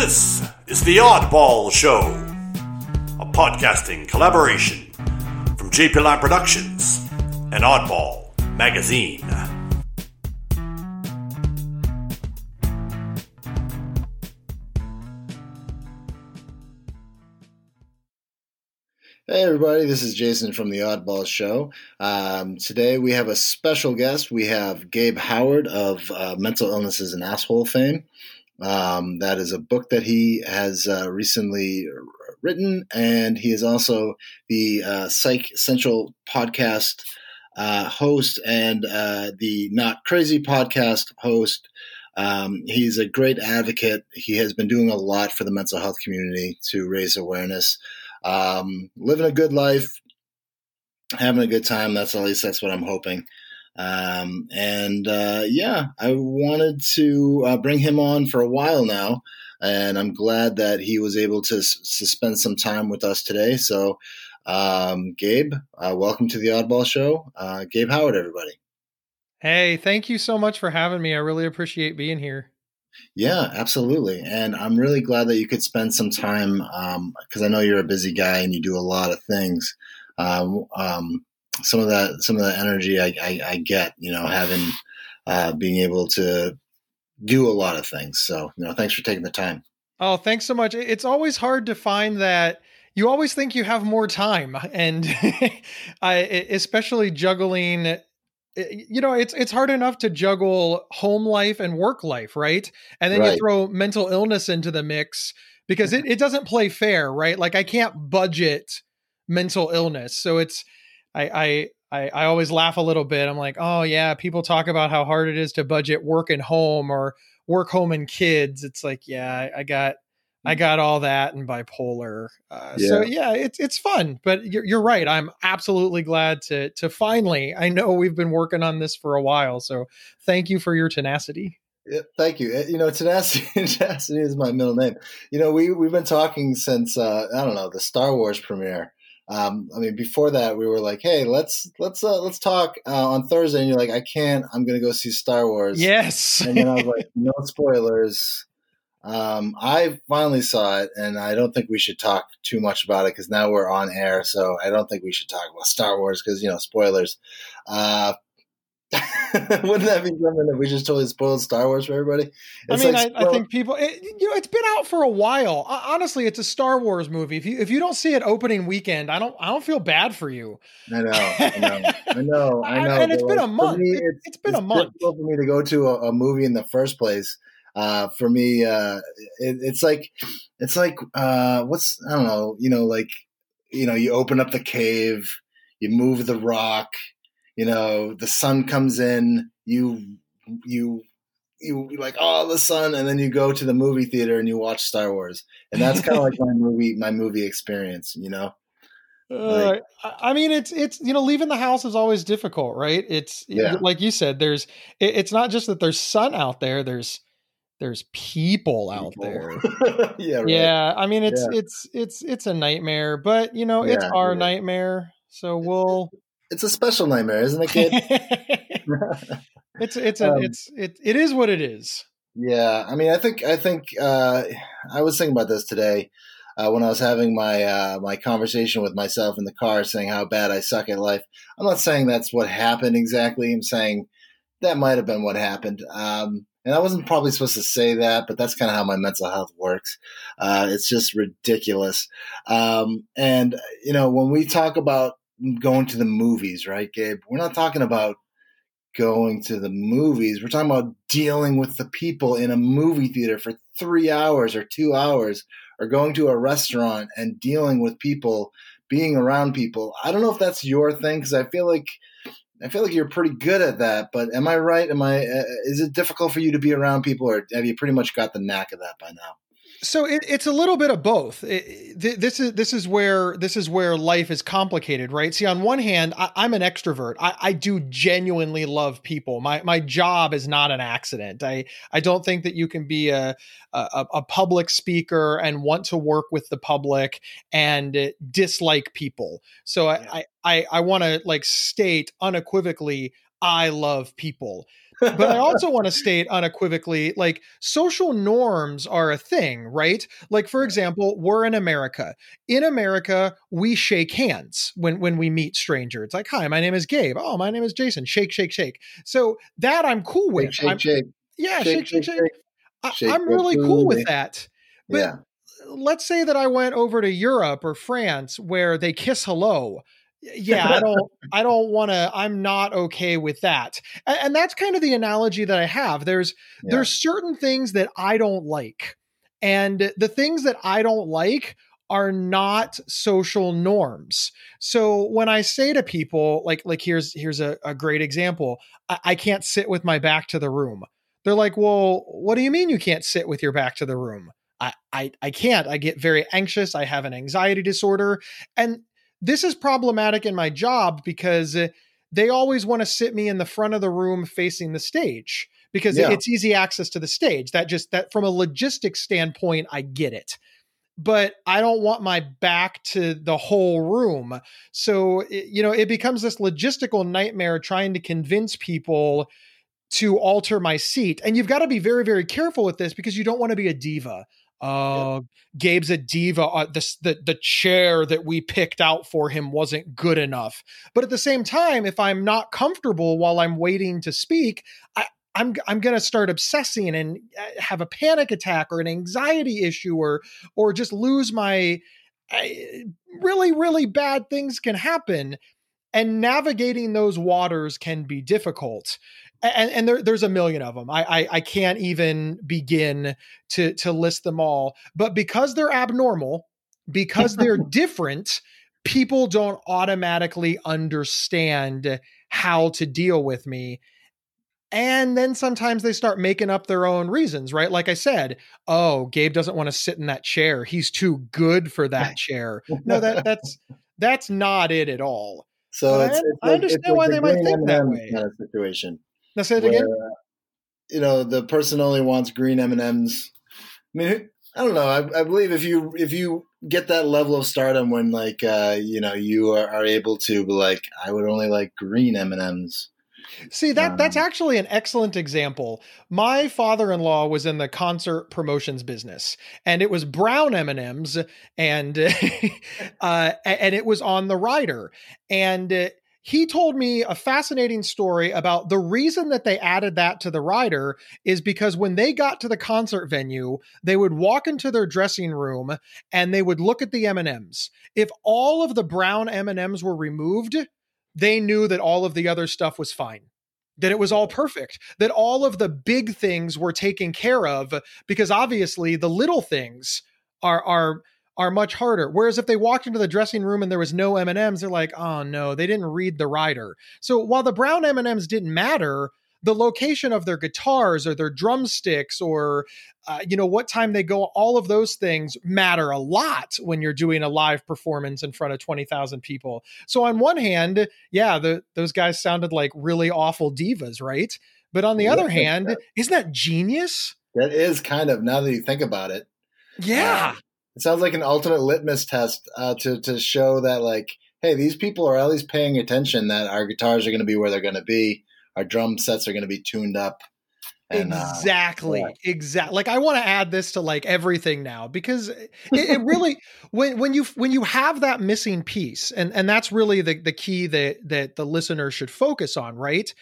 This is The Oddball Show, a podcasting collaboration from JP Line Productions and Oddball Magazine. Hey, everybody, this is Jason from The Oddball Show. Um, today we have a special guest. We have Gabe Howard of uh, Mental Illness is an Asshole fame. Um, that is a book that he has uh, recently written, and he is also the uh, Psych Central podcast uh, host and uh, the Not Crazy podcast host. Um, he's a great advocate. He has been doing a lot for the mental health community to raise awareness um, living a good life, having a good time. That's at least that's what I'm hoping. Um, and uh, yeah, I wanted to uh, bring him on for a while now, and I'm glad that he was able to, s- spend some time with us today. So, um, Gabe, uh, welcome to the Oddball Show. Uh, Gabe Howard, everybody. Hey, thank you so much for having me. I really appreciate being here. Yeah, absolutely. And I'm really glad that you could spend some time because um, I know you're a busy guy and you do a lot of things. Um, um, some of that, some of the energy I, I, I get, you know, having uh, being able to do a lot of things. So, you know, thanks for taking the time. Oh, thanks so much. It's always hard to find that. You always think you have more time, and I, especially juggling you know it's it's hard enough to juggle home life and work life right and then right. you throw mental illness into the mix because it, it doesn't play fair right like i can't budget mental illness so it's I, I i i always laugh a little bit i'm like oh yeah people talk about how hard it is to budget work and home or work home and kids it's like yeah i, got I got all that and bipolar. Uh, yeah. So yeah, it's it's fun. But you're, you're right. I'm absolutely glad to to finally. I know we've been working on this for a while. So thank you for your tenacity. Yeah, thank you. You know, tenacity, tenacity is my middle name. You know, we we've been talking since uh, I don't know the Star Wars premiere. Um, I mean, before that, we were like, "Hey, let's let's uh, let's talk uh, on Thursday," and you're like, "I can't. I'm going to go see Star Wars." Yes. and then I was like, "No spoilers." Um, I finally saw it, and I don't think we should talk too much about it because now we're on air. So I don't think we should talk about Star Wars because you know spoilers. Uh, wouldn't that be something if we just totally spoiled Star Wars for everybody? It's I mean, like, I, I, think people, it, you know, it's been out for a while. Honestly, it's a Star Wars movie. If you if you don't see it opening weekend, I don't I don't feel bad for you. I know, I know, I know, I know. and it's been like, a month. Me, it's, it's been it's a month for me to go to a, a movie in the first place uh, for me, uh, it, it's like it's like uh, what's I don't know, you know, like you know, you open up the cave, you move the rock, you know, the sun comes in, you you you like oh the sun and then you go to the movie theater and you watch star wars and that's kind of like my movie my movie experience you know like, uh, I mean, it's it's you know, leaving the house is always difficult, right? It's yeah. like you said. There's it, it's not just that there's sun out there. There's there's people out people. there. yeah, right. yeah. I mean, it's yeah. it's it's it's a nightmare, but you know, it's our yeah. nightmare. So we'll. It's a special nightmare, isn't it, kid? it's it's a, um, it's it it is what it is. Yeah, I mean, I think I think uh, I was thinking about this today uh, when I was having my uh, my conversation with myself in the car, saying how bad I suck at life. I'm not saying that's what happened exactly. I'm saying that might have been what happened. Um, and I wasn't probably supposed to say that, but that's kind of how my mental health works. Uh, it's just ridiculous. Um, and, you know, when we talk about going to the movies, right, Gabe, we're not talking about going to the movies. We're talking about dealing with the people in a movie theater for three hours or two hours, or going to a restaurant and dealing with people, being around people. I don't know if that's your thing because I feel like I feel like you're pretty good at that, but am I right? Am I? Uh, is it difficult for you to be around people, or have you pretty much got the knack of that by now? So it, it's a little bit of both. It, this is this is where this is where life is complicated, right? See, on one hand, I, am an extrovert. I, I, do genuinely love people. My my job is not an accident. I I don't think that you can be a a, a public speaker and want to work with the public and dislike people. So yeah. I I I want to like state unequivocally, I love people. But I also want to state unequivocally like social norms are a thing, right? Like for example, we're in America. In America, we shake hands when when we meet strangers. It's like, "Hi, my name is Gabe." "Oh, my name is Jason." Shake, shake, shake. So that I'm cool with. Shake, I'm, shake, yeah, shake, shake, shake, shake. I, Shake I'm really cool with that. But yeah. let's say that I went over to Europe or France where they kiss hello. Yeah, I don't I don't want to I'm not okay with that. And, and that's kind of the analogy that I have. There's Yeah. there's certain things that I don't like. And the things that I don't like are not social norms. So when I say to people, like, like here's here's a, a great example. I, I can't sit with my back to the room. They're like, well, what do you mean you can't sit with your back to the room? I, I I can't. I get very anxious. I have an anxiety disorder. And this is problematic in my job because uh, they always want to sit me in the front of the room facing the stage because Yeah. it's easy access to the stage. That just that from a logistics standpoint, I get it. But I don't want my back to the whole room. So, it- you know, it becomes this logistical nightmare trying to convince people to alter my seat. And you've got to be very, very careful with this because you don't want to be a diva. Uh, Gabe's a diva. Uh, the, the the chair that we picked out for him wasn't good enough. But at the same time, if I'm not comfortable while I'm waiting to speak, I, I'm I'm gonna start obsessing and uh, have a panic attack or an anxiety issue or or just lose my. I, really, really bad things can happen, and navigating those waters can be difficult and, and there, there's a million of them. I, I I can't even begin to to list them all. But because they're abnormal, because they're different, people don't automatically understand how to deal with me. And then sometimes they start making up their own reasons, right? Like I said, oh, Gabe doesn't want to sit in that chair. He's too good for that chair. No, that that's that's not it at all. So I it's, un- it's I understand why the they might think that way. kind of situation. Now say it where, again. you know, the person only wants green M and M's. I mean, I don't know. I, I believe if you if you get that level of stardom when like uh, you know you are, are able to be like, I would only like green M and M's. See that that's Um, actually an excellent example. My father-in-law was in the concert promotions business, and it was brown M and M's, and uh, and it was on the rider. And uh, he told me a fascinating story about the reason that they added that to the rider is because when they got to the concert venue, they would walk into their dressing room and they would look at the M and M's. If all of the brown M and M's were removed, they knew that all of the other stuff was fine that it was all perfect that all of the big things were taken care of because obviously the little things are are are much harder whereas if they walked into the dressing room and there was no m&ms they're like oh no they didn't read the rider so while the brown m&ms didn't matter the location of their guitars or their drumsticks or uh, you know what time they go all of those things matter a lot when you're doing a live performance in front of 20,000 people so on one hand yeah the, those guys sounded like really awful divas right but on the Yeah, other hand right. isn't that genius That is kind of now that you think about it. yeah Um, it sounds like an ultimate litmus test uh, to to show that like, hey, these people are at least paying attention that our guitars are going to be where they're going to be, our drum sets are going to be tuned up, and uh, exactly yeah. exactly like i want to add this to like everything now because it, it really when when you when you have that missing piece and and that's really the the key that that the listener should focus on right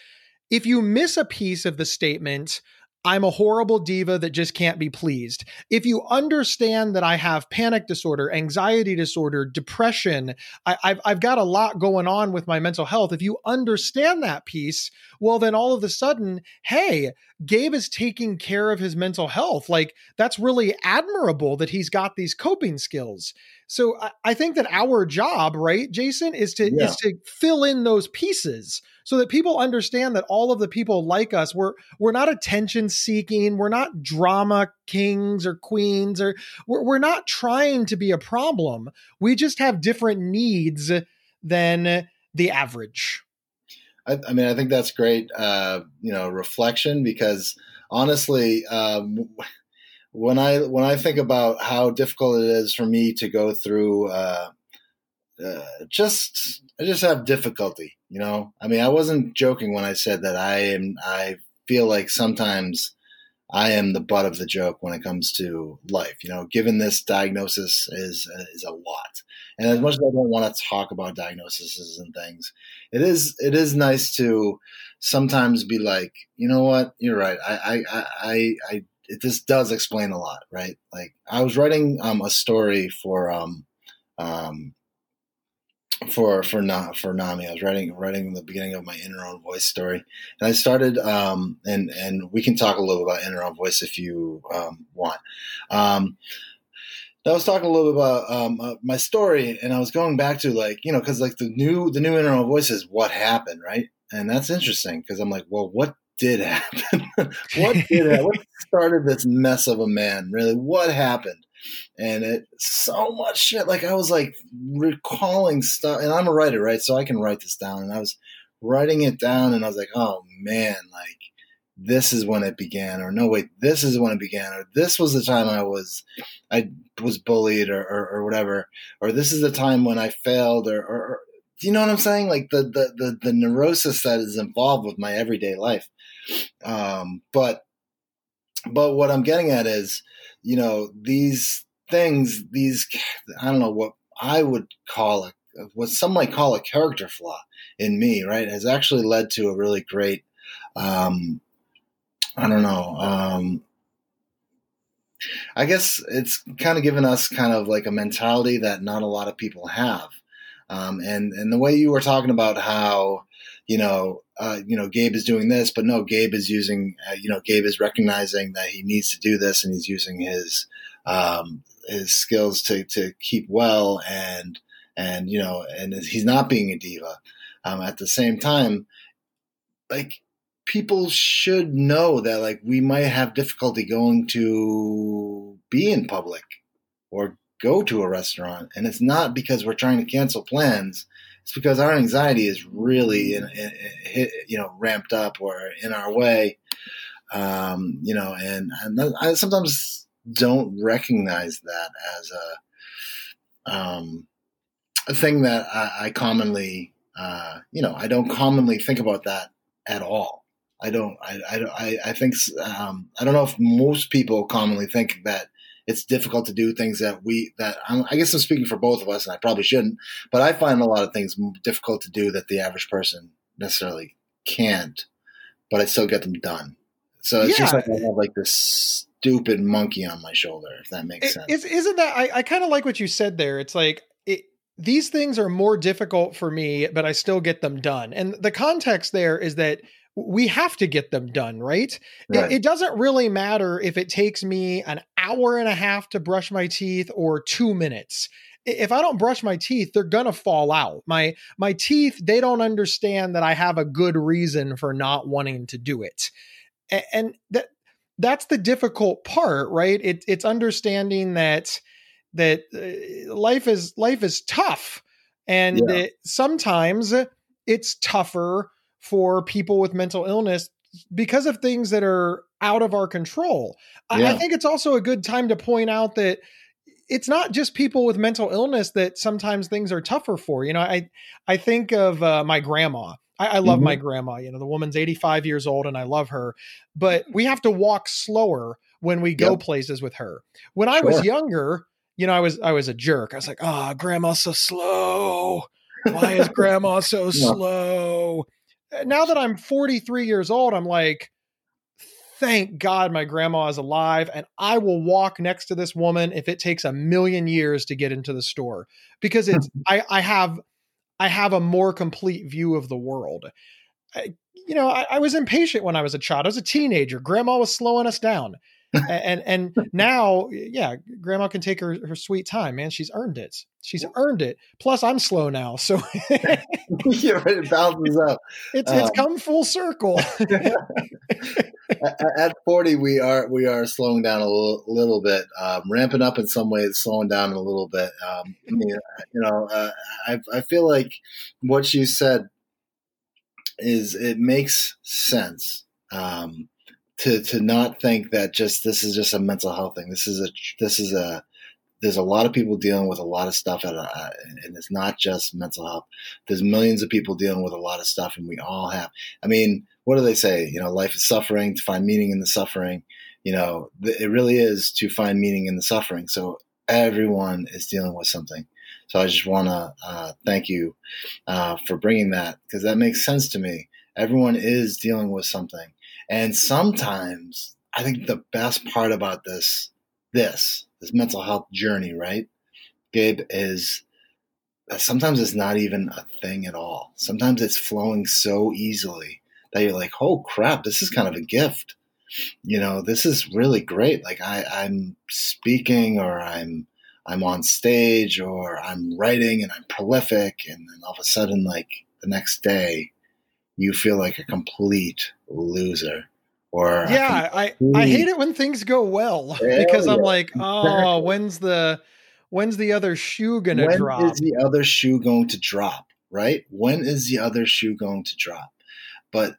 if you miss a piece of the statement I'm a horrible diva that just can't be pleased. If you understand that I have panic disorder, anxiety disorder, depression, I, I've, I've got a lot going on with my mental health. If you understand that piece, well, then all of a sudden, hey, Gabe is taking care of his mental health. Like that's really admirable that he's got these coping skills. So I, I think that our job, right, Jason, is to Yeah. is to fill in those pieces so that people understand that all of the people like us, we're we're not attention seeking, we're not drama kings or queens, or we're, we're not trying to be a problem. We just have different needs than the average. I, I mean, I think that's great, uh, you know, reflection because honestly, um, when I when I think about how difficult it is for me to go through, uh, uh, just I just have difficulty. You know, I mean, I wasn't joking when I said that I am I feel like sometimes I am the butt of the joke when it comes to life. You know, given this diagnosis is is a lot, and as much as I don't want to talk about diagnoses and things, it is it is nice to sometimes be like, you know what, you're right. I I I, I this does explain a lot, right? Like I was writing um, a story for um, um, for for Na, for NAMI. I was writing writing the beginning of my In Our Own Voice story, and I started um, and and we can talk a little about In Our Own Voice if you um, want. Um, I was talking a little bit about um, uh, my story, and I was going back to like you know because like the new the new internal voice is what happened, right? And that's interesting because I'm like, well, what did happen? what did happen? what started this mess of a man? Really, what happened? And it so much shit. Like I was like recalling stuff, and I'm a writer, right? So I can write this down. And I was writing it down, and I was like, oh man, like this is when it began, or no, wait, this is when it began, or this was the time I was, I was bullied, or or, or whatever, or this is the time when I failed, or, or, or do you know what I'm saying? Like the, the the the neurosis that is involved with my everyday life. Um, but but what I'm getting at is, you know, these things, these I don't know what I would call it, what some might call a character flaw in me, right, has actually led to a really great, um, I don't know, um, I guess it's kind of given us kind of like a mentality that not a lot of people have. Um, and and the way you were talking about how you know uh, you know Gabe is doing this, but no, Gabe is using uh, you know Gabe is recognizing that he needs to do this, and he's using his um, his skills to to keep well, and and you know, and he's not being a diva. Um, at the same time, like people should know that like we might have difficulty going to be in public or go to a restaurant, and it's not because we're trying to cancel plans. It's because our anxiety is really, in, in, you know, ramped up or in our way, um, you know, and, and I sometimes don't recognize that as a um, a thing that I, I commonly, uh, you know, I don't commonly think about that at all. I don't. I. I. I think. Um, I don't know if most people commonly think that it's difficult to do things that we that I'm, i guess I'm speaking for both of us, and I probably shouldn't, but I find a lot of things difficult to do that the average person necessarily can't, but I still get them done. So it's yeah. just like I have like this stupid monkey on my shoulder, if that makes it, sense. Isn't that I, I kind of like what you said there? It's like it, these things are more difficult for me, but I still get them done. And the context there is that we have to get them done, right? right. It, it, doesn't really matter if it takes me an hour and a half to brush my teeth or two minutes. If I don't brush my teeth, they're gonna fall out. My my teeth, they don't understand that I have a good reason for not wanting to do it, and, and that that's the difficult part, right? It, it's understanding that that uh, life is life is tough, and yeah. it, sometimes it's tougher for people with mental illness because of things that are out of our control. Yeah. I, I think it's also a good time to point out that it's not just people with mental illness that sometimes things are tougher for. You know, I I think of uh, my grandma. I, I love mm-hmm. my grandma. You know, the woman's 85 years old, and I love her. But we have to walk slower when we go yep. places with her. When I was younger, you know, I was I was a jerk. I was like, "Oh, grandma's so slow. Why is grandma so slow?" Now that I'm 43 years old, I'm like, thank God my grandma is alive and I will walk next to this woman if it takes a million years to get into the store because it's I, I have I have a more complete view of the world. I, you know, I, I was impatient when I was a child. I was a teenager. Grandma was slowing us down and and now, yeah, grandma can take her, her sweet time, man. She's earned it. She's earned it. Plus, I'm slow now, so yeah, it balances out. It's um, it's come full circle. at 40, we are we are slowing down a little, little bit, um, ramping up in some ways, slowing down a little bit. Um, I mean, you know, uh, I I feel like what you said is it makes sense. Um, to to not think that just this is just a mental health thing. This is a this is a there's a lot of people dealing with a lot of stuff at a, and it's not just mental health. There's millions of people dealing with a lot of stuff, and we all have. I mean, what do they say? You know, life is suffering. To find meaning in the suffering, you know, it really is to find meaning in the suffering. So everyone is dealing with something. So I just want to uh, thank you uh, for bringing that because that makes sense to me. Everyone is dealing with something, and sometimes I think the best part about this, this, this mental health journey, right, Gabe, is sometimes it's not even a thing at all. Sometimes it's flowing so easily that you're like, oh crap, this is kind of a gift. You know, this is really great. Like I, I'm speaking or I'm I'm on stage or I'm writing and I'm prolific and then all of a sudden like the next day you feel like a complete loser. Or yeah, I, I hate it when things go well because I'm like, oh, when's the when's the other shoe gonna when drop? When is the other shoe going to drop? Right? When is the other shoe going to drop? But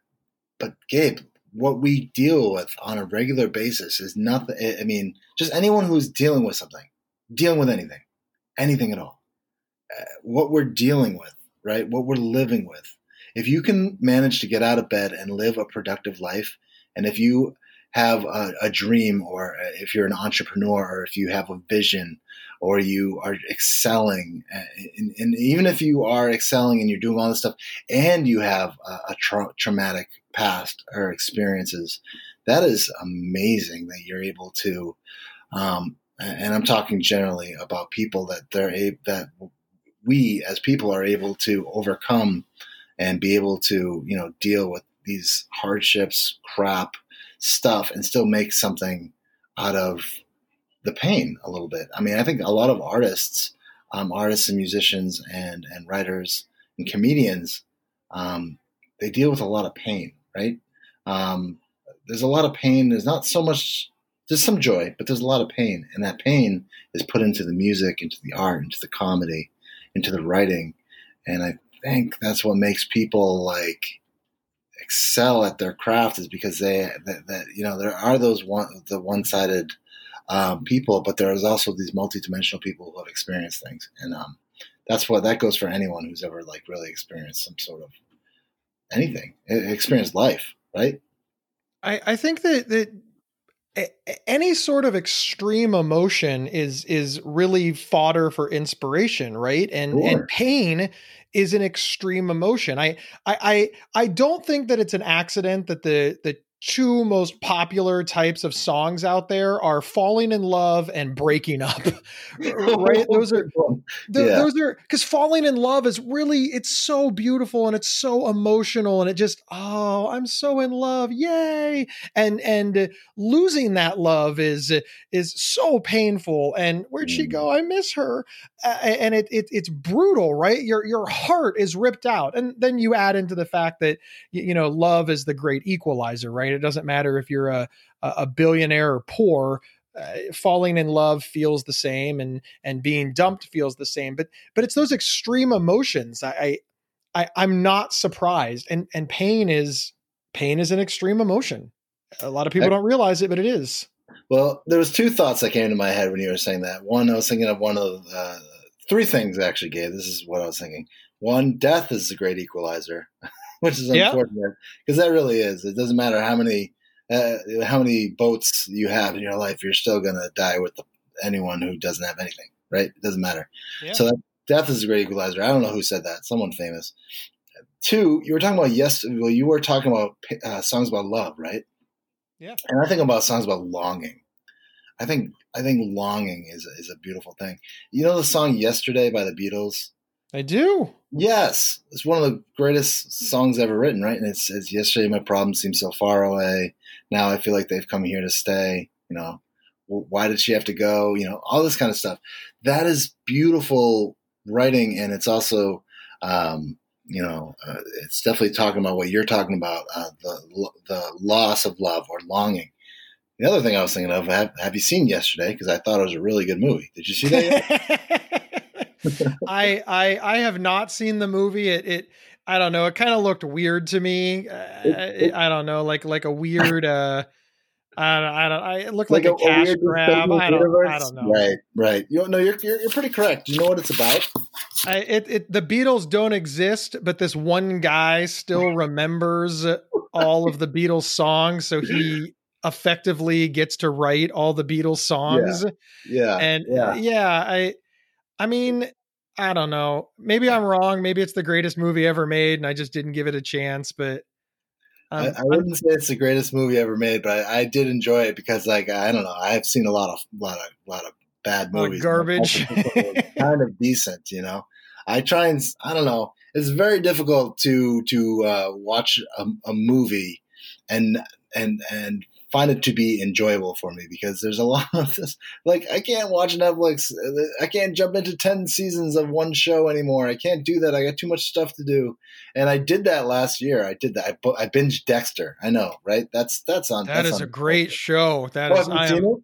but Gabe, what we deal with on a regular basis is nothing. I mean, just anyone who's dealing with something, dealing with anything, anything at all. Uh, what we're dealing with, right? What we're living with. If you can manage to get out of bed and live a productive life, and if you have a, a dream, or if you're an entrepreneur, or if you have a vision, or you are excelling, and, and, even if you are excelling and you're doing all this stuff, and you have a, a tra- traumatic past or experiences, that is amazing that you're able to. Um, and I'm talking generally about people that they're a, that we as people are able to overcome and be able to you know deal with these hardships, crap, stuff, and still make something out of the pain a little bit. I mean, I think a lot of artists, um, artists and musicians and and writers and comedians, um, they deal with a lot of pain, right? Um, there's a lot of pain. There's not so much. There's some joy, but there's a lot of pain, and that pain is put into the music, into the art, into the comedy, into the writing, and I think that's what makes people like excel at their craft is because they that, that you know there are those one the one sided um, people, but there's also these multidimensional people who have experienced things, and um, that's what that goes for anyone who's ever like really experienced some sort of anything, experienced life, right? I, I think that that any sort of extreme emotion is is really fodder for inspiration right and sure. and pain is an extreme emotion I, I i i don't think that it's an accident that the the two most popular types of songs out there are falling in love and breaking up. Right? Those are yeah. those are because falling in love is really it's so beautiful and it's so emotional and it just oh i'm so in love. Yay. And and losing that love is is so painful and where'd mm. she go? I miss her. Uh, and it, it it's brutal right? Your your heart is ripped out. And then you add into the fact that you know love is the great equalizer right it doesn't matter if you're a a billionaire or poor. Uh, falling in love feels the same, and and being dumped feels the same. But but it's those extreme emotions. I, I I'm not surprised, and and pain is pain is an extreme emotion. A lot of people don't realize it, but it is. Well, there was two thoughts that came to my head when you were saying that. One, I was thinking of one of uh, three things actually, Gabe. This is what I was thinking. One, death is the great equalizer. which is unfortunate because that really is. It doesn't matter how many uh, how many boats you have in your life, you're still gonna die with the, anyone who doesn't have anything, right? It doesn't matter. Yeah. So that, death is a great equalizer. I don't know who said that. Someone famous. Two, you were talking about yes. Well, you were talking about uh, songs about love, right? Yeah. And I think about songs about longing. I think I think longing is is a beautiful thing. You know the song "Yesterday" by the Beatles. I do. Yes, it's one of the greatest songs ever written, right? And it says, "Yesterday my problems seemed so far away. Now I feel like they've come here to stay." You know, why did she have to go? You know, all this kind of stuff. That is beautiful writing, and it's also, um, you know, uh, it's definitely talking about what you're talking about uh, the the loss of love or longing. The other thing I was thinking of, have, have you seen yesterday? Because I thought it was a really good movie. Did you see that? I I I have not seen the movie. It it I don't know. It kind of looked weird to me. Uh, it, I don't know, like like a weird. uh I don't, I don't. I it looked like, like a, a, cash grab. I don't. I don't know. Right, right. You know, you're, you're you're pretty correct. You know what it's about? I, it, it the Beatles don't exist, but this one guy still remembers all of the Beatles songs, so he effectively gets to write all the Beatles songs. Yeah, and yeah. yeah, I, I mean, I don't know. Maybe I'm wrong. Maybe it's the greatest movie ever made, and I just didn't give it a chance. But I, um, I wouldn't say it's the greatest movie ever made, but I, I did enjoy it because, like, I don't know, I've seen a lot of, lot of, lot of bad movies. garbage. kind of decent, you know. I try and I don't know. It's very difficult to to uh, watch a, a movie and and and find it to be enjoyable for me because there's a lot of this. Like I can't watch Netflix. I can't jump into ten seasons of one show anymore. I can't do that. I got too much stuff to do. And I did that last year. I did that. I, I binged Dexter. I know, right? That's that's on. that that's is on- a great show. That Oh, is, I am?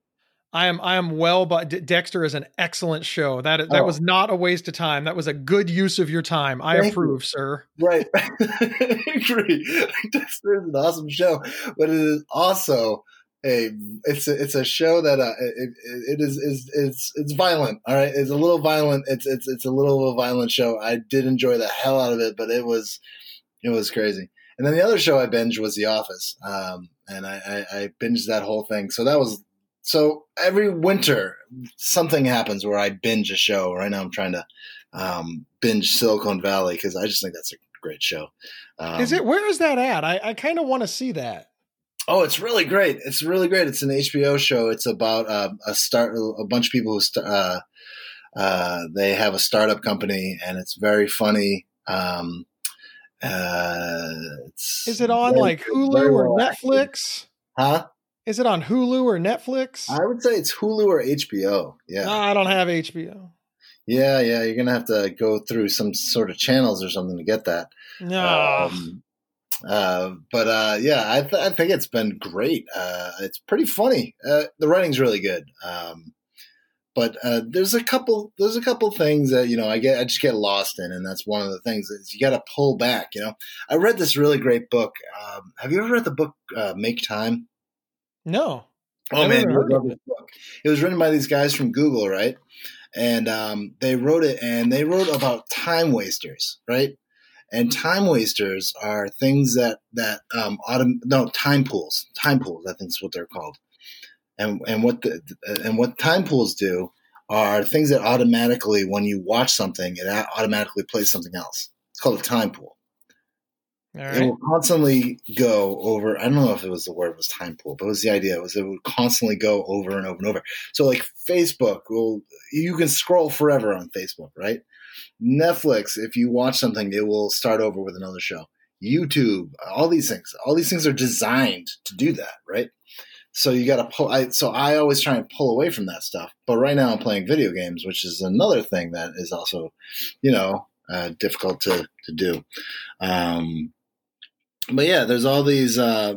I am, I am well. But D- Dexter is an excellent show. That that Oh. was not a waste of time. That was a good use of your time. I Thank you. approve, sir. Right. I agree. Dexter is an awesome show, but it is also a it's a, it's a show that uh, it, it is is it's it's violent. All right, it's a little violent. It's it's it's a little of a violent show. I did enjoy the hell out of it, but it was it was crazy. And then the other show I binged was The Office, um, and I, I, I binged that whole thing. So that was so every winter something happens where I binge a show. Right now I'm trying to um, binge Silicon Valley because I just think that's a great show. Um, is it? Where is that at? I, I kind of want to see that. Oh, it's really great. It's really great. It's an HBO show. It's about uh, a start a bunch of people who st- uh, uh, they have a startup company, and it's very funny. Um, uh, it's Is it on very- like Hulu or. Netflix? Huh? Is it on Hulu or Netflix? I would say it's Hulu or HBO. Yeah, No, I don't have HBO. yeah, yeah. You're gonna have to go through some sort of channels or something to get that. No. Um, uh, but uh, yeah, I, th- I think it's been great. Uh, it's pretty funny. Uh, the writing's really good. Um, but uh, there's a couple there's a couple things that you know I get I just get lost in, and that's one of the things is you got to pull back. You know, I read this really great book. Um, have you ever read the book uh, Make Time? No. Oh man, even you would heard of love this book. It was written by these guys from Google, right? And um, they wrote it, and they wrote about time wasters, right? And time wasters are things that that um, autom- no time pools, time pools. I think is what they're called. And and what the and what time pools do are things that automatically, when you watch something, it automatically plays something else. It's called a time pool All it right. will constantly go over. I don't know if it was the word was time pool, but it was the idea. It was it would constantly go over and over and over. So like Facebook will you can scroll forever on Facebook, right? Netflix, if you watch something, it will start over with another show. YouTube, all these things, all these things are designed to do that, right? So you got to pull. I, so I always try and pull away from that stuff. But right now I'm playing video games, which is another thing that is also, you know, uh, difficult to to do. Um, but yeah, there's all these uh,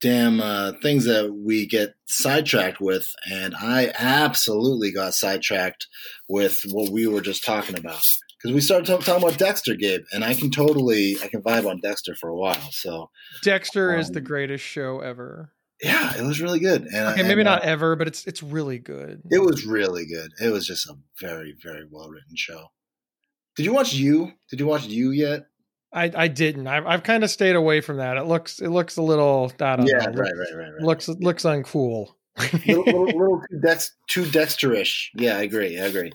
damn uh, things that we get sidetracked with, and I absolutely got sidetracked with what we were just talking about because we started talk- talking about Dexter, Gabe, and I can totally I can vibe on Dexter for a while. So Dexter is the Um, greatest show ever. yeah, it was really good. And, Okay, maybe and, uh, not ever, but it's it's really good. It was really good. It was just a very very well written show. Did you watch You? Did you watch You yet? I I didn't. I've I've kind of stayed away from that. It looks it looks a little. I don't Yeah, know. right, right, right, right. Looks looks uncool. little, little, little too, dex, too dexterish. Yeah, I agree. I agree.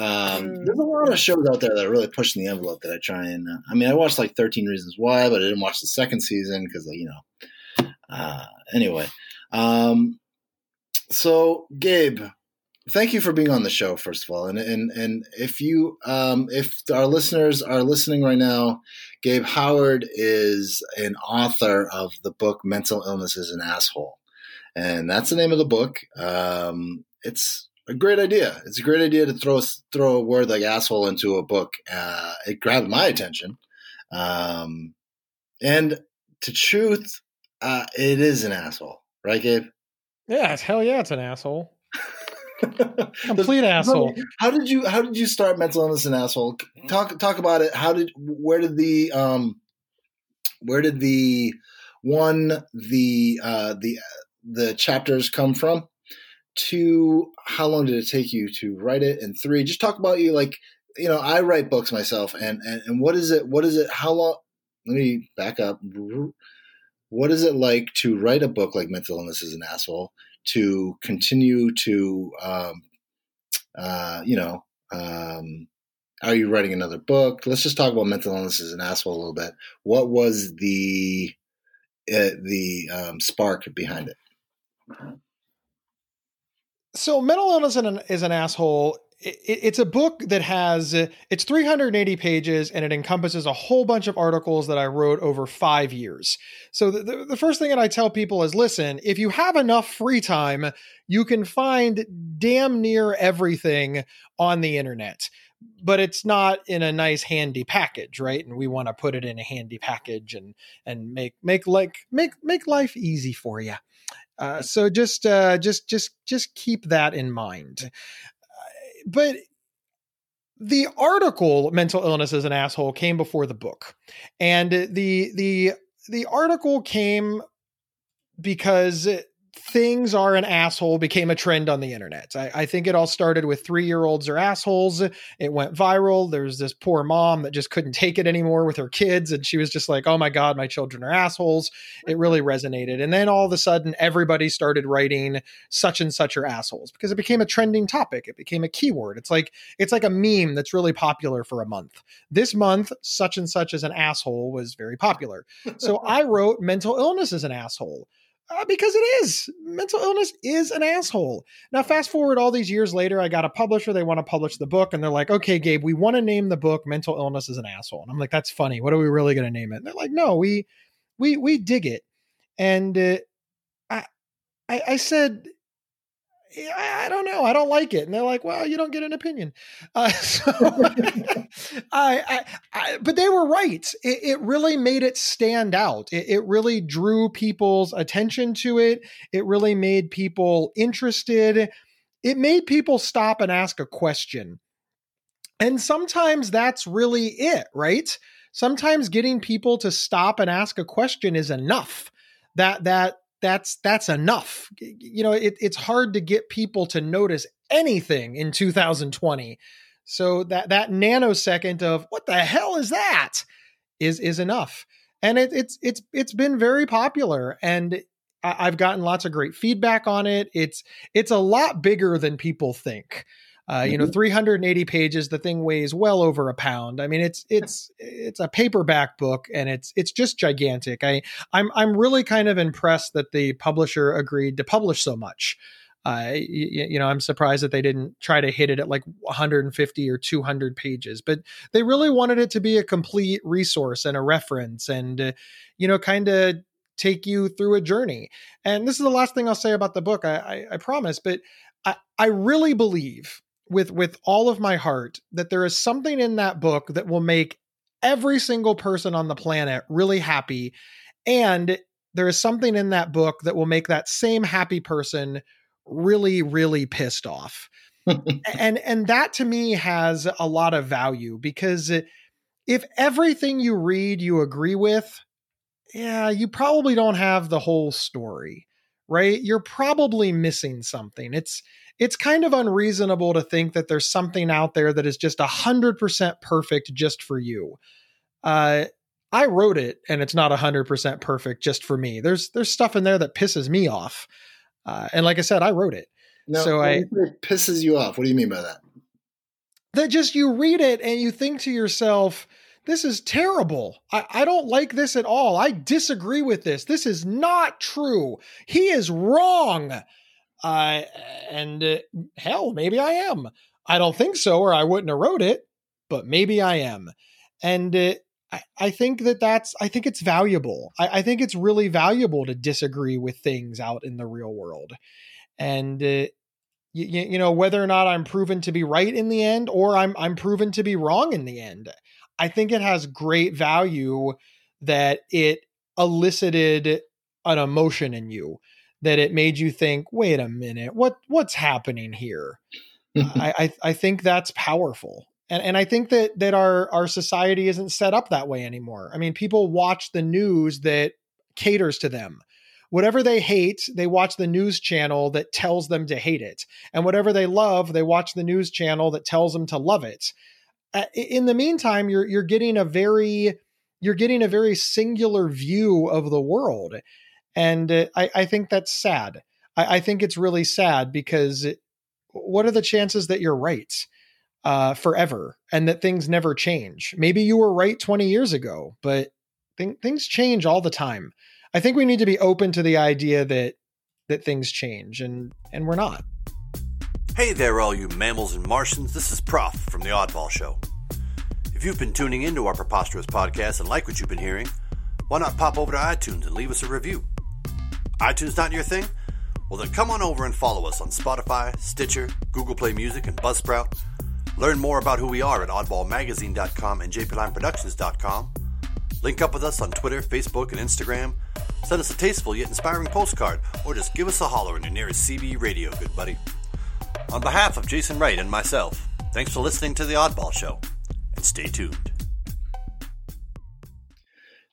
Um, there's a lot of shows out there that are really pushing the envelope that I try and. Uh, I mean, I watched like 13 Reasons Why, but I didn't watch the second season because, you know. Uh, anyway, um, so Gabe, thank you for being on the show first of all, and and and if you um, if our listeners are listening right now, Gabe Howard is an author of the book "Mental Illness is an Asshole." and that's the name of the book. Um, it's a great idea. It's a great idea to throw throw a word like asshole into a book. Uh, it grabbed my attention, um, and to truth, uh, it is an asshole, right, Gabe? yeah, hell yeah, it's an asshole. Complete asshole. How did you How did you start mental illness is an asshole? Talk Talk about it. How did Where did the um Where did the one the uh the the chapters come from? Two, how long did it take you to write it? And three, just talk about you like you know, I write books myself, and, and and what is it? What is it? How long? Let me back up. What is it like to write a book like Mental Illness is an Asshole? To continue to, um, uh, you know, um, are you writing another book? Let's just talk about mental illness as an asshole a little bit. What was the uh, the um, spark behind it? So, mental illness is an asshole it's a book that has it's 380 pages and it encompasses a whole bunch of articles that I wrote over five years. So the, the, first thing that I tell people is listen, if you have enough free time, you can find damn near everything on the internet. But it's not in a nice handy package, right? And we want to put it in a handy package and and make make like make make life easy for you. Uh, so just uh, just just just keep that in mind but the article mental illness is an asshole came before the book. And the the the article came because things are an asshole became a trend on the internet. I, I think it all started with three year olds are assholes. It went viral. There's this poor mom that just couldn't take it anymore with her kids. And she was just like, oh my God, my children are assholes. It really resonated. And then all of a sudden, everybody started writing such and such are assholes because it became a trending topic. It became a keyword. It's like, it's like a meme that's really popular for a month. This month, such and such as an asshole was very popular. So I wrote mental illness is an asshole uh, because it is. Mental illness is an asshole. Now, fast forward all these years later, I got a publisher. They want to publish the book, and they're like, okay, Gabe, we want to name the book Mental Illness is an Asshole. And I'm like, that's funny. What are we really going to name it? And they're like, no, we, we, we dig it. And uh, I, I, I said, I don't know. I don't like it. And they're like, well, you don't get an opinion. Uh, so I, I, I, but they were right. It, it, really made it stand out. It, it really drew people's attention to it. It really made people interested. It made people stop and ask a question. And sometimes that's really it, right? Sometimes getting people to stop and ask a question is enough. That, that, that's that's enough. You know, it, it's hard to get people to notice anything in 2020. So that that nanosecond of what the hell is that is is enough, and it, it's it's it's been very popular, and I've gotten lots of great feedback on it. It's it's a lot bigger than people think. Uh, you know, mm-hmm. 380 pages. The thing weighs well over a pound. I mean, it's it's it's a paperback book, and it's it's just gigantic. I I'm I'm really kind of impressed that the publisher agreed to publish so much. Uh, you, you know, I'm surprised that they didn't try to hit it at like 150 or 200 pages, but they really wanted it to be a complete resource and a reference, and uh, you know, kind of take you through a journey. And this is the last thing I'll say about the book. I, I, I promise, but I, I really believe with with all of my heart that there is something in that book that will make every single person on the planet really happy. And there is something in that book that will make that same happy person really really pissed off. And and that to me has a lot of value because if everything you read you agree with yeah you probably don't have the whole story right? You're probably missing something. It's it's kind of unreasonable to think that there's something out there that is just 100% perfect just for you. Uh, I wrote it and it's not 100% perfect just for me. There's there's stuff in there that pisses me off. Uh, and like I said, I wrote it. No, so I it pisses you off. What do you mean by that? That just you read it and you think to yourself, this is terrible. I, I, don't like this at all. I disagree with this. This is not true. He is wrong. Uh, and uh, hell, maybe I am. I don't think so, or I wouldn't have wrote it, but maybe I am. And uh, I, I, think that that's, I think it's valuable. I, I, think it's really valuable to disagree with things out in the real world. And, uh, you, you know, whether or not I'm proven to be right in the end or I'm, I'm proven to be wrong in the end, I think it has great value that it elicited an emotion in you that it made you think, wait a minute, what what's happening here? I, I, I think that's powerful. And and I think that that our our society isn't set up that way anymore. I mean, people watch the news that caters to them. Whatever they hate, they watch the news channel that tells them to hate it. And whatever they love, they watch the news channel that tells them to love it. Uh, in the meantime, you're you're getting a very you're getting a very singular view of the world, and uh, I, I think that's sad. I, I think it's really sad because it, what are the chances that you're right uh, forever and that things never change? Maybe you were right 20 years ago, but th- things change all the time. I think we need to be open to the idea that that things change, and and we're not. Hey there, all you mammals and Martians. This is Prof from the Oddball Show. If you've been tuning into our preposterous podcast and like what you've been hearing, why not pop over to iTunes and leave us a review? iTunes not your thing? Well, then come on over and follow us on Spotify, Stitcher, Google Play Music, and Buzzsprout. Learn more about who we are at oddballmagazine.com and jplineproductions.com. Link up with us on Twitter, Facebook, and Instagram. Send us a tasteful yet inspiring postcard, or just give us a holler in your nearest CB radio, good buddy. On behalf of Jason Wright and myself, thanks for listening to The Oddball Show, and stay tuned.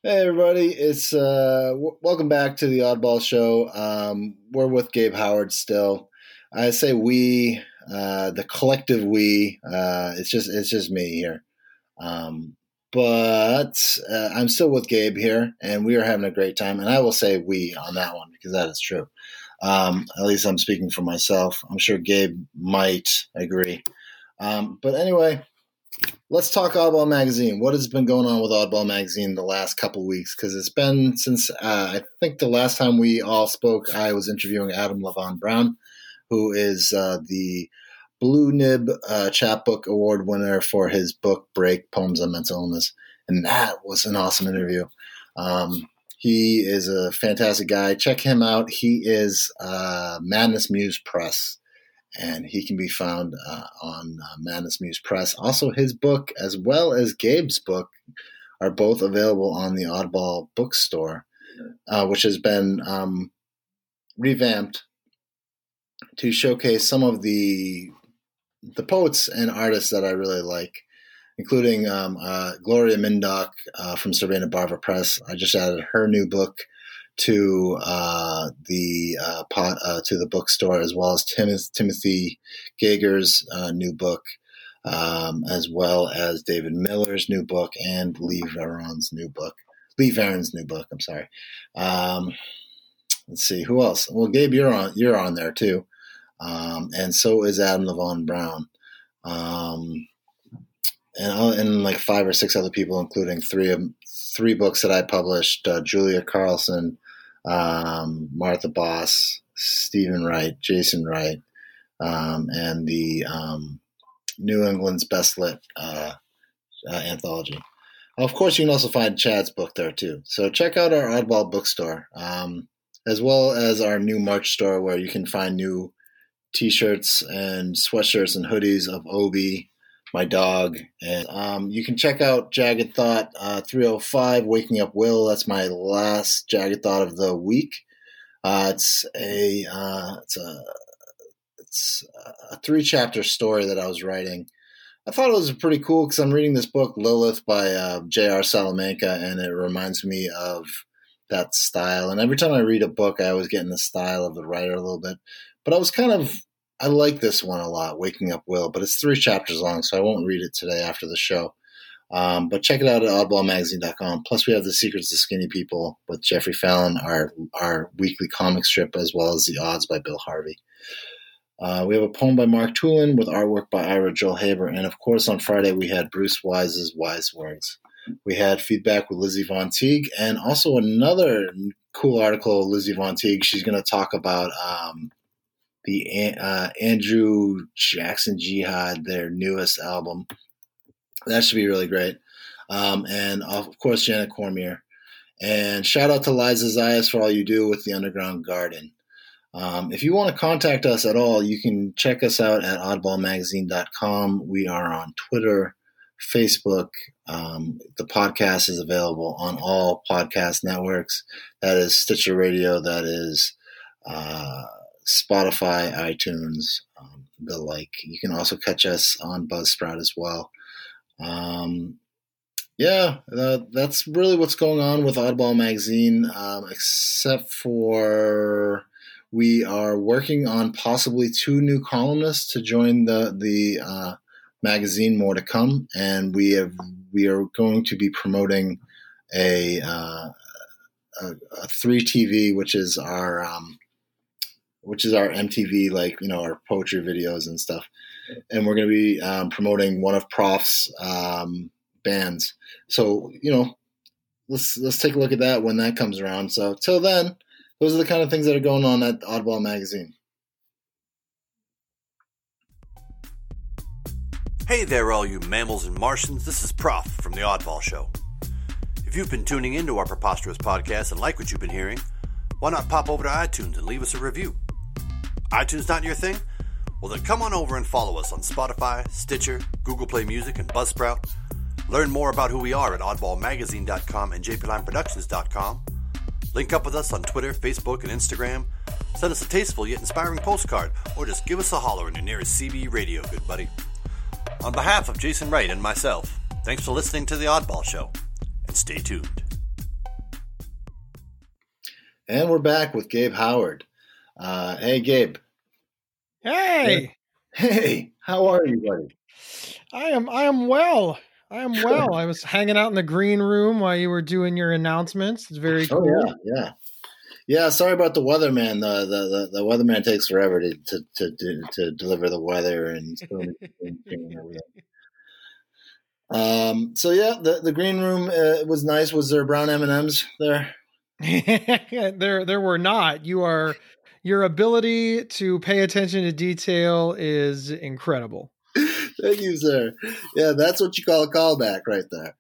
Hey everybody, it's uh, w- welcome back to the Oddball Show. Um, we're with Gabe Howard still. I say we, uh, the collective we. Uh, it's just it's just me here, um, but uh, I'm still with Gabe here, and we are having a great time. And I will say we on that one because that is true. Um, at least I'm speaking for myself. I'm sure Gabe might agree. Um, but anyway, let's talk Oddball Magazine. What has been going on with Oddball Magazine the last couple weeks? Because it's been since uh, I think the last time we all spoke, I was interviewing Adam Levon Brown, who is uh, the Blue Nib uh, Chapbook Award winner for his book Break Poems on Mental Illness. And that was an awesome interview. Um, he is a fantastic guy. Check him out. He is uh, Madness Muse Press, and he can be found uh, on uh, Madness Muse Press. Also, his book, as well as Gabe's book, are both available on the Oddball Bookstore, uh, which has been um, revamped to showcase some of the the poets and artists that I really like including um, uh, Gloria Mindock uh, from Cervena Barva Press. I just added her new book to uh, the uh, pot, uh, to the bookstore, as well as Tim- Timothy Gager's uh, new book, um, as well as David Miller's new book and Lee Varon's new book. Lee Varon's new book. I'm sorry. Um, let's see who else. Well, Gabe, you're on. You're on there too, um, and so is Adam Levon Brown. Um, and uh, and like five or six other people, including three of three books that I published: uh, Julia Carlson, um, Martha Boss, Stephen Wright, Jason Wright, um, and the um, New England's Best Lit uh, uh, anthology. Of course, you can also find Chad's book there too. So check out our Oddball bookstore, um, as well as our new merch store, where you can find new T-shirts and sweatshirts and hoodies of Obi my dog. And um, you can check out Jagged Thought uh, 305, Waking Up Will. That's my last Jagged Thought of the week. Uh, it's a uh, it's a it's a three chapter story that I was writing. I thought it was pretty cool because I'm reading this book Lilith by uh, J.R. Salamanca, and it reminds me of that style. And every time I read a book, I always get in the style of the writer a little bit. But I was kind of I like this one a lot, Waking Up Will, but it's three chapters long, so I won't read it today after the show. Um, but check it out at oddballmagazine.com. Plus, we have The Secrets of Skinny People with Jeffrey Fallon, our, our weekly comic strip, as well as The Odds by Bill Harvey. Uh, we have a poem by Mark Tulin with artwork by Ira Joel Haber. And of course, on Friday, we had Bruce Wise's Wise Words. We had feedback with Lizzie Von Teague and also another cool article, Lizzie Von Teague. She's going to talk about um, the uh, Andrew Jackson Jihad, their newest album. That should be really great. Um, and of course, Janet Cormier. And shout out to Liza Zayas for all you do with the Underground Garden. Um, if you want to contact us at all, you can check us out at oddballmagazine.com. We are on Twitter, Facebook. Um, the podcast is available on all podcast networks. That is Stitcher Radio. That is uh, Spotify, iTunes, um, the like. You can also catch us on Buzzsprout as well. Um, yeah, uh, that's really what's going on with Oddball Magazine, um, except for we are working on possibly two new columnists to join the the uh, magazine. More to come, and we have we are going to be promoting a uh, a, a three TV, which is our um, which is our MTV, like you know our poetry videos and stuff. And we're going to be um, promoting one of Prof's um, bands. So you know, let's let's take a look at that when that comes around. So till then, those are the kind of things that are going on at Oddball Magazine. Hey there, all you mammals and Martians. This is Prof from The Oddball Show. If you've been tuning into our preposterous podcast and like what you've been hearing, why not pop over to iTunes and leave us a review? iTunes not your thing? Well, then come on over and follow us on Spotify, Stitcher, Google Play Music, and Buzzsprout. Learn more about who we are at oddballmagazine.com and jplineproductions.com. Link up with us on Twitter, Facebook, and Instagram. Send us a tasteful yet inspiring postcard, or just give us a holler in your nearest CB radio, good buddy. On behalf of Jason Wright and myself, thanks for listening to The Oddball Show, and stay tuned. And we're back with Gabe Howard. Uh, hey, Gabe. Hey. Hey, how are you, buddy? I am. I am well. I am well. I was hanging out in the green room while you were doing your announcements. It's very cool. Oh yeah, yeah, yeah. Sorry about the weatherman. The the the, the weatherman takes forever to to to, to, to deliver the weather and everything. Um. So yeah, the the green room uh, was nice. Was there brown M and M's there? there there were not. You are your ability to pay attention to detail is incredible. Thank you, sir. Yeah, that's what you call a callback right there.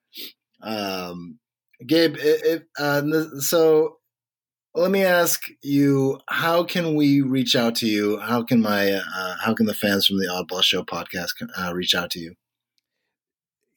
Um, Gabe, it, it, uh, so let me ask you: How can we reach out to you? How can my uh, how can the fans from the Oddball Show podcast uh, reach out to you?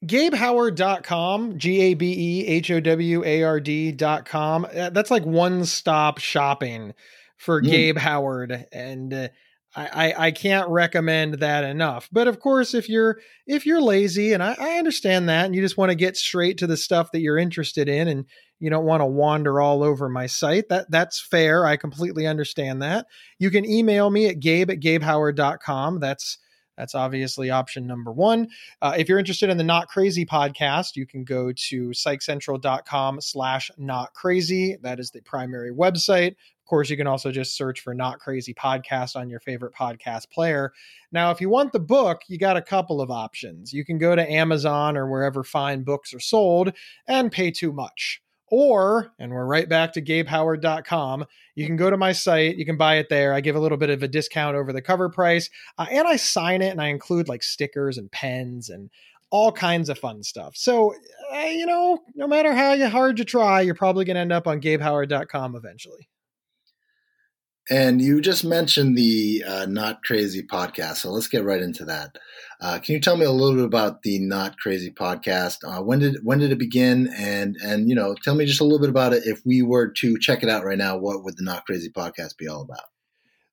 GabeHoward.com, G A B E H O W A R D.com. Uh, that's like one stop shopping for mm. Gabe Howard. And uh, I, I, can't recommend that enough. But of course, if you're if you're lazy, and I, I understand that, and you just want to get straight to the stuff that you're interested in, and you don't want to wander all over my site, that that's fair. I completely understand that. You can email me at gabe at gabehoward.com. That's that's obviously option number one. Uh, if you're interested in the Not Crazy podcast, you can go to psychcentral.com slash not crazy. That is the primary website. Course, you can also just search for Not Crazy Podcast on your favorite podcast player. Now, if you want the book, you got a couple of options. You can go to Amazon or wherever fine books are sold and pay too much. Or, and we're right back to gabehoward.com, you can go to my site, you can buy it there. I give a little bit of a discount over the cover price, uh, and I sign it and I include like stickers and pens and all kinds of fun stuff. So, uh, you know, no matter how hard you try, you're probably going to end up on gabehoward.com eventually. And you just mentioned the uh, Not Crazy podcast, so let's get right into that. Uh, can you tell me a little bit about the Not Crazy podcast? Uh, when did when did it begin? And and you know, tell me just a little bit about it. If we were to check it out right now, what would the Not Crazy podcast be all about?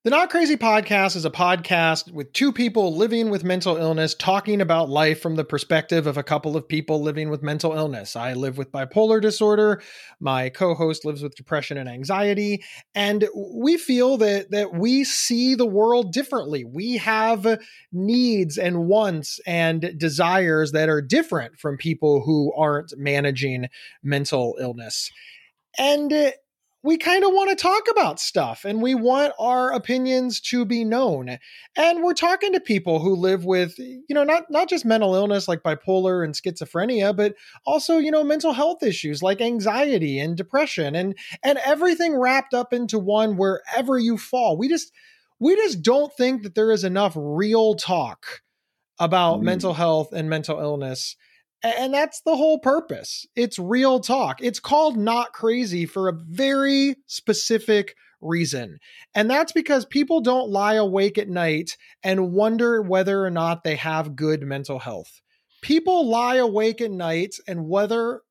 The Not Crazy podcast is a podcast with two people living with mental illness talking about life from the perspective of a couple of people living with mental illness. I live with bipolar disorder. My co-host lives with depression and anxiety, and we feel that that we see the world differently. We have needs and wants and desires that are different from people who aren't managing mental illness. And we kind of want to talk about stuff and we want our opinions to be known and we're talking to people who live with you know not not just mental illness like bipolar and schizophrenia but also you know mental health issues like anxiety and depression and and everything wrapped up into one wherever you fall we just we just don't think that there is enough real talk about mm. mental health and mental illness and that's the whole purpose. It's real talk. It's called Not Crazy for a very specific reason. And that's because people don't lie awake at night and wonder whether or not they have good mental health. People lie awake at night and whether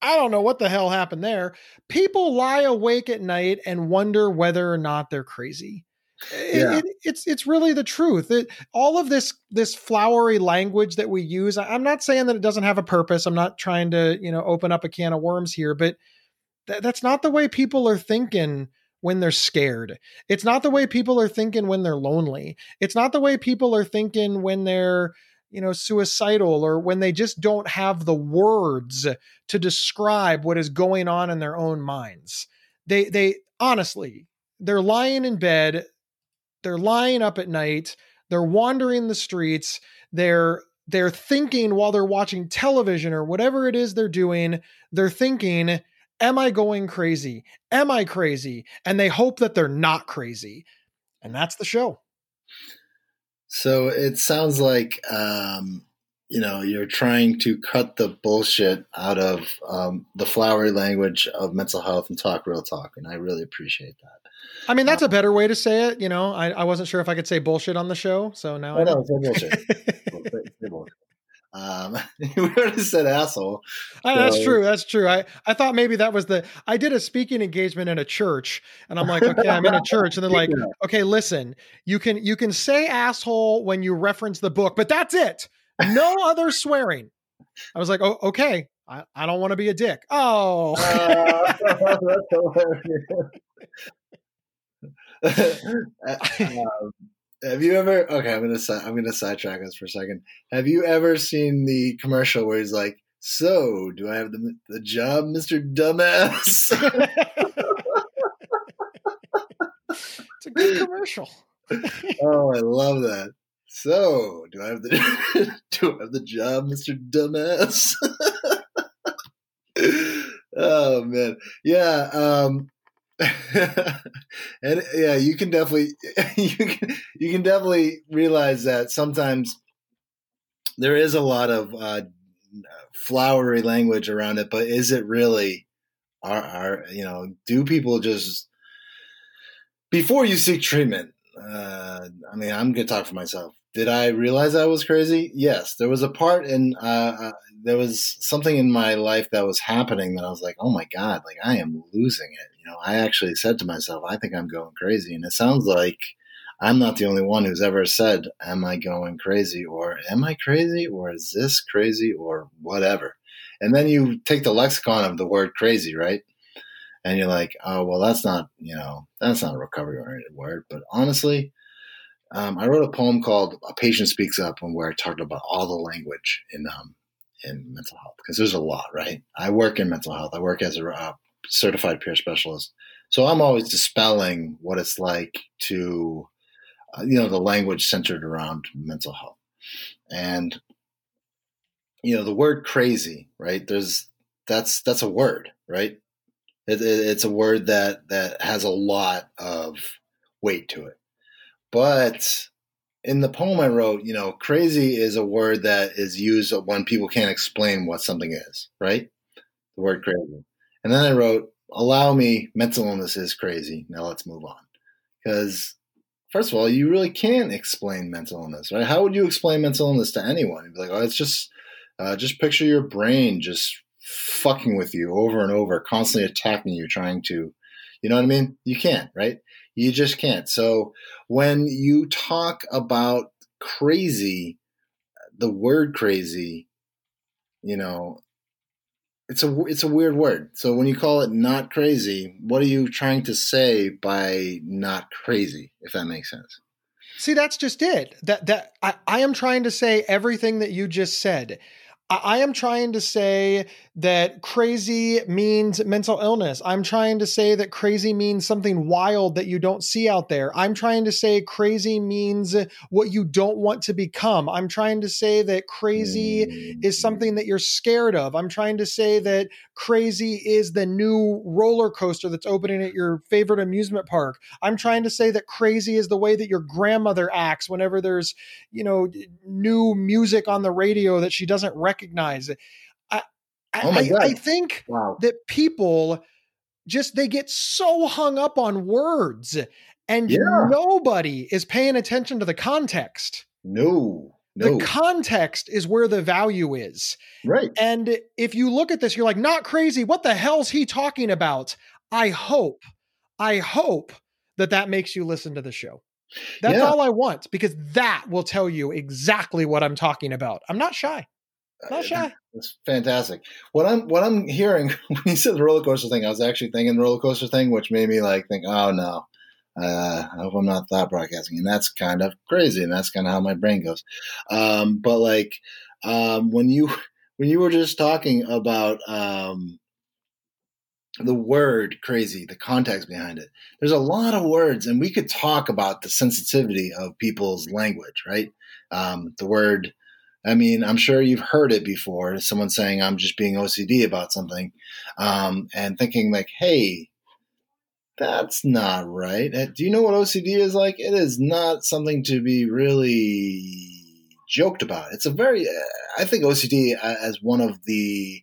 I don't know what the hell happened there. People lie awake at night and wonder whether or not they're crazy yeah. It, it's it's really the truth. It, all of this this flowery language that we use. I'm not saying that it doesn't have a purpose. I'm not trying to you know open up a can of worms here, but th- that's not the way people are thinking when they're scared. It's not the way people are thinking when they're lonely. It's not the way people are thinking when they're you know, suicidal or when they just don't have the words to describe what is going on in their own minds. They they honestly, they're lying in bed, they're lying up at night, they're wandering the streets, they're they're thinking while they're watching television or whatever it is they're doing, they're thinking, Am I going crazy? Am I crazy? And they hope that they're not crazy. And that's the show. So it sounds like, um, you know, you're trying to cut the bullshit out of um, the flowery language of mental health and talk real talk. And I really appreciate that. I mean, that's uh, a better way to say it. You know, I, I wasn't sure if I could say bullshit on the show. So now I, I know. bullshit. Um, we already said asshole. That's true. That's true. I, I thought maybe that was the. I did a speaking engagement in a church, and I'm like, okay, I'm in a church, and they're like, okay, listen, you can you can say asshole when you reference the book, but that's it. No other swearing. I was like, oh, okay. I, I don't want to be a dick. Oh. Uh, um, have you ever? Okay, I'm gonna I'm gonna sidetrack us for a second. Have you ever seen the commercial where he's like, "So, do I have the the job, Mister Dumbass?" it's a good commercial. oh, I love that. So, do I have the do I have the job, Mister Dumbass? oh man, yeah. Um, and yeah, you can definitely you can you can definitely realize that sometimes there is a lot of uh, flowery language around it, but is it really? Are, are you know? Do people just before you seek treatment? Uh, I mean, I'm gonna talk for myself. Did I realize I was crazy? Yes, there was a part in uh, uh, there was something in my life that was happening that I was like, oh my god, like I am losing it. You know, I actually said to myself, I think I'm going crazy, and it sounds like I'm not the only one who's ever said, "Am I going crazy?" or "Am I crazy?" or "Is this crazy?" or whatever. And then you take the lexicon of the word "crazy," right? And you're like, "Oh, well, that's not you know, that's not a recovery-oriented word." But honestly um, I wrote a poem called "A Patient Speaks Up," and where I talked about all the language in um, in mental health because there's a lot, right? I work in mental health. I work as a uh, certified peer specialist, so I'm always dispelling what it's like to, uh, you know, the language centered around mental health, and you know, the word "crazy," right? There's that's that's a word, right? It, it, it's a word that that has a lot of weight to it but in the poem I wrote, you know, crazy is a word that is used when people can't explain what something is, right? The word crazy. And then I wrote, allow me, mental illness is crazy. Now let's move on. Because, first of all, you really can't explain mental illness, right? How would you explain mental illness to anyone? You'd be like, oh, it's just, uh, just picture your brain just fucking with you over and over, constantly attacking you, trying to, you know what I mean? You can't, right? You just can't. So when you talk about crazy, the word crazy, you know, it's a it's a weird word. So when you call it not crazy, what are you trying to say by not crazy? If that makes sense. See, that's just it. That that I, I am trying to say everything that you just said. I am trying to say that crazy means mental illness. I'm trying to say that crazy means something wild that you don't see out there. I'm trying to say crazy means what you don't want to become. I'm trying to say that crazy is mm. something that you're scared of. I'm trying to say that crazy is the new roller coaster that's opening at your favorite amusement park. I'm trying to say that crazy is the way that your grandmother acts whenever there's, you know, new music on the radio that she doesn't recognize recognize it. I, oh I, I, think wow. that people just they get so hung up on words and yeah. nobody is paying attention to the context. No. No. The context is where the value is. Right. And if you look at this, you're like, not crazy. What the hell's he talking about? I hope, I hope that that makes you listen to the show. That's yeah. all I want because that will tell you exactly what I'm talking about. I'm not shy. Not shy. It's fantastic. What I'm what I'm hearing when you said the roller coaster thing, I was actually thinking the roller coaster thing, which made me like think, oh no, Uh, I hope I'm not thought broadcasting, and that's kind of crazy, and that's kind of how my brain goes. Um, but like um, when you when you were just talking about um, the word crazy, the context behind it. There's a lot of words, and we could talk about the sensitivity of people's language, right? Um, the word, I mean, I'm sure you've heard it before. Someone saying, I'm just being OCD about something, um, and thinking, like, hey, that's not right. Uh, do you know what OCD is like? It is not something to be really joked about. It's a very, uh, I think OCD uh, as one of the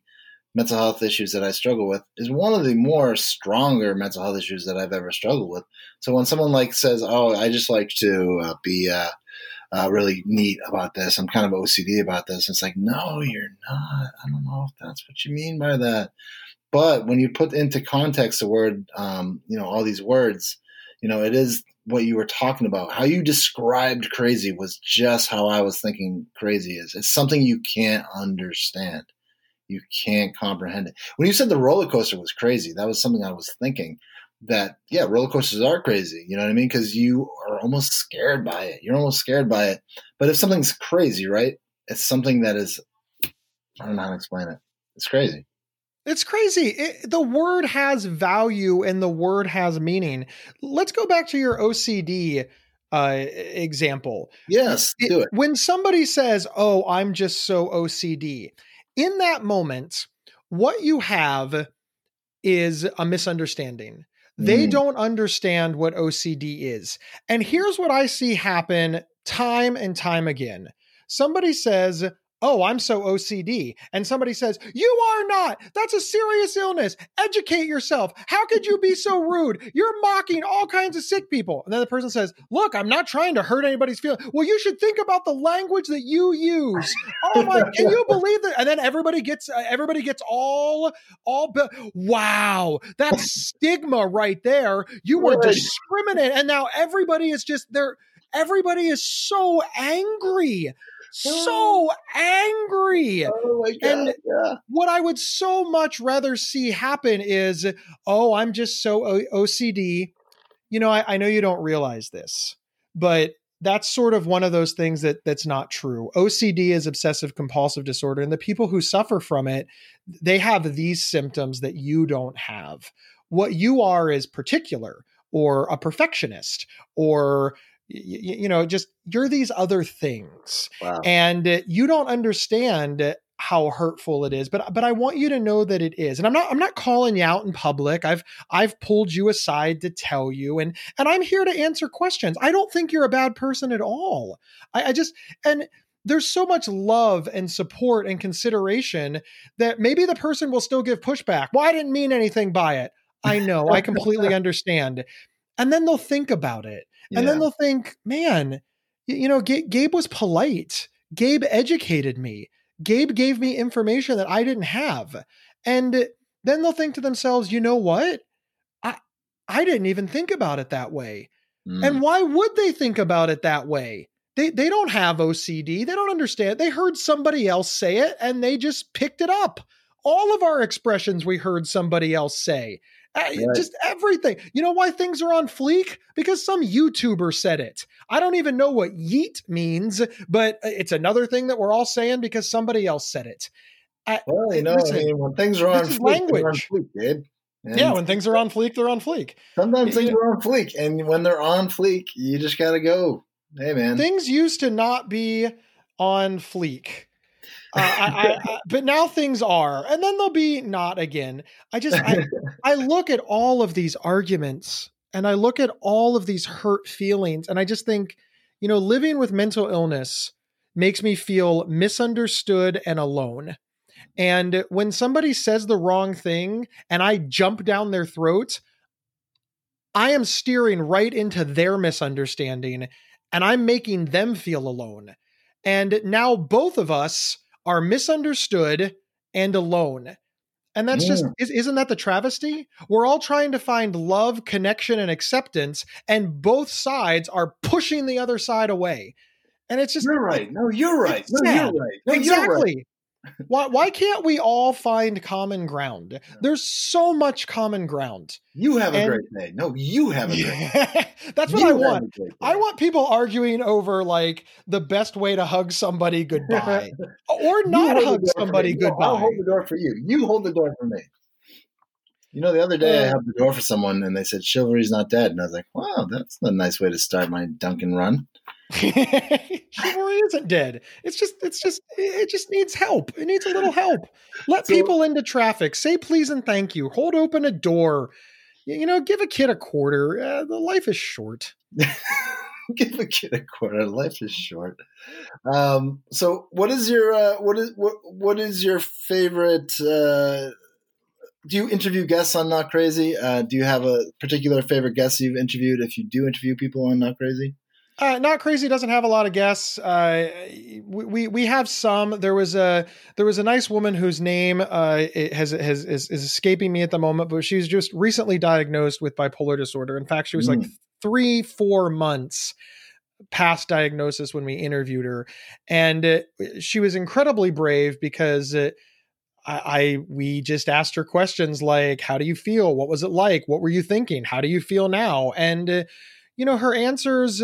mental health issues that I struggle with is one of the more stronger mental health issues that I've ever struggled with. So when someone like says, "Oh, I just like to uh, be uh, uh, really neat about this. I'm kind of OCD about this," it's like, no, you're not. I don't know if that's what you mean by that. But when you put into context the word, um, you know, all these words, you know, it is what you were talking about. How you described crazy was just how I was thinking crazy is. It's something you can't understand you can't comprehend it. When you said the roller coaster was crazy, that was something I was thinking that, yeah, roller coasters are crazy. You know what I mean? Because you are almost scared by it. You're almost scared by it. But if something's crazy, right? It's something that is, I don't know how to explain it. It's crazy. It's crazy. It, the word has value and the word has meaning. Let's go back to your OCD uh, example. Yes, do it. When somebody says, "Oh, I'm just so OCD," in that moment, what you have is a misunderstanding. They mm. don't understand what OCD is. And here's what I see happen time and time again. Somebody says, oh, I'm so OCD. And somebody says, you are not. That's a serious illness. Educate yourself. How could you be so rude? You're mocking all kinds of sick people. And then the person says, look, I'm not trying to hurt anybody's feelings. Well, you should think about the language that you use. Oh my, can you believe that? And then everybody gets, uh, everybody gets all, all, be- wow, that stigma right there. You were discriminating. And now everybody is just, they're, everybody is so angry so oh. angry. Oh my God. And yeah. what I would so much rather see happen is, oh, I'm just so o- OCD. You know, I, I know you don't realize this, but that's sort of one of those things that that's not true. OCD is obsessive compulsive disorder and the people who suffer from it, they have these symptoms that you don't have. What you are is particular or a perfectionist or you, you know just you're these other things. Wow. and uh, you don't understand uh, how hurtful it is but but I want you to know that it is. And I'm not I'm not calling you out in public. I've I've pulled you aside to tell you and and I'm here to answer questions. I don't think you're a bad person at all. I, I just and there's so much love and support and consideration that maybe the person will still give pushback. Well I didn't mean anything by it. I know. I completely understand. And then they'll think about it and then they'll think, man, you know, G- Gabe was polite. Gabe educated me. Gabe gave me information that I didn't have. And then they'll think to themselves, you know what? I I didn't even think about it that way. Mm. And why would they think about it that way? They they don't have OCD. They don't understand. They heard somebody else say it and they just picked it up. All of our expressions we heard somebody else say. Right. Just everything. You know why things are on fleek? Because some YouTuber said it. I don't even know what yeet means, but uh, it's another thing that we're all saying because somebody else said it. I, well, you know, listen, I mean, when things are on fleek, language. on fleek, dude. And yeah, when things are on fleek, they're on fleek. Sometimes things are on fleek, and when they're on fleek, you just got to go. Hey, man. Things used to not be on fleek. Uh, I, I, but now things are, and then they'll be not again. I just I, I look at all of these arguments, and I look at all of these hurt feelings, and I just think, you know, living with mental illness makes me feel misunderstood and alone. And when somebody says the wrong thing, and I jump down their throat, I am steering right into their misunderstanding, and I'm making them feel alone. And now both of us are misunderstood and alone. And that's yeah. just isn't that the travesty? We're all trying to find love, connection, and acceptance, and both sides are pushing the other side away. And it's just You're right. No, you're right. No, you're right. No, exactly. You're right. Why why can't we all find common ground? There's so much common ground. You have a and, great day. No, you have a great day. That's what you I want. I want people arguing over like the best way to hug somebody goodbye or not hug somebody goodbye. I'll hold the door for you. You hold the door for me. You know, the other day I held the door for someone and they said chivalry's not dead, and I was like, "Wow, that's a nice way to start my Dunkin' run." Chivalry isn't dead. It's just it's just it just needs help. It needs a little help. Let so, people into traffic. Say please and thank you. Hold open a door. You know, give a kid a quarter. Uh, the life is short. give a kid a quarter. Life is short. Um, so, what is your uh, what is what what is your favorite? Uh, do you interview guests on Not Crazy? Uh, do you have a particular favorite guest you've interviewed? If you do interview people on Not Crazy, uh, not crazy doesn't have a lot of guests. Uh, we we have some. There was a there was a nice woman whose name uh, has, has is, is escaping me at the moment, but she was just recently diagnosed with bipolar disorder. In fact, she was mm. like three four months past diagnosis when we interviewed her, and uh, she was incredibly brave because. Uh, I, I, we just asked her questions like, "How do you feel? What was it like? What were you thinking? How do you feel now?" And uh, you know, her answers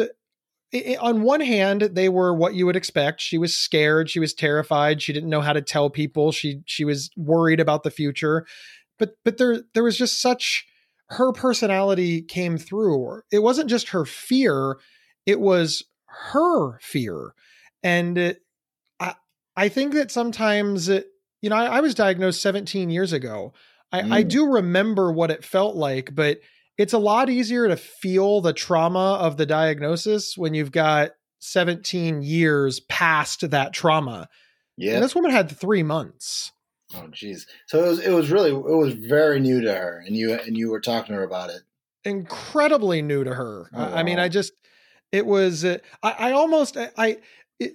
it, on one hand, they were what you would expect. She was scared, she was terrified, she didn't know how to tell people, she she was worried about the future. But but there there was just such her personality came through. It wasn't just her fear, it was her fear. And I I think that sometimes you know, I, I was diagnosed 17 years ago. I, mm. I do remember what it felt like, but it's a lot easier to feel the trauma of the diagnosis when you've got 17 years past that trauma. Yeah. And this woman had three months. Oh, geez. So it was, it was really, it was very new to her and you, and you were talking to her about it. Incredibly new to her. Oh, I, I mean, I just, it was, uh, I, I almost, I,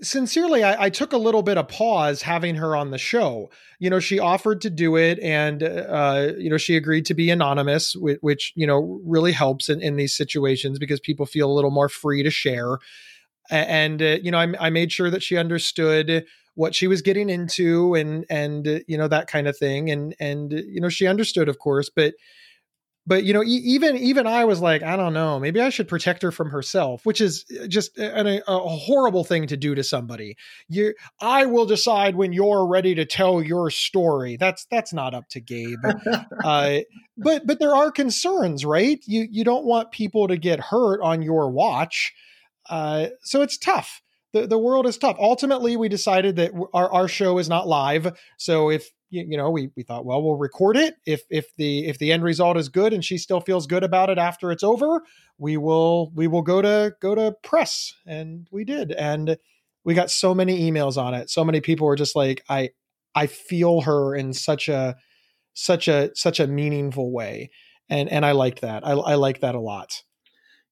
sincerely, I, I, took a little bit of pause having her on the show. You know, she offered to do it, and uh, you know, she agreed to be anonymous, which, which you know really helps in, in these situations because people feel a little more free to share. And uh, you know, I, I made sure that she understood what she was getting into, and and uh, you know that kind of thing, and and you know, she understood, of course, but but you know even even i was like i don't know maybe i should protect her from herself which is uh, just a, a, horrible thing to do to somebody. You i will decide when you're ready to tell your story. That's that's not up to gabe. Uh, but but there are concerns right? You you don't want people to get hurt on your watch. Uh, so it's tough. The, the world is tough. Ultimately we decided that our, our show is not live. So if you, you know we we thought well we'll record it. If if the if the end result is good and she still feels good about it after it's over we will we will go to go to press. And we did. And we got so many emails on it. So many people were just like i i feel her in such a such a such a meaningful way. And and i liked that. I, I like that a lot.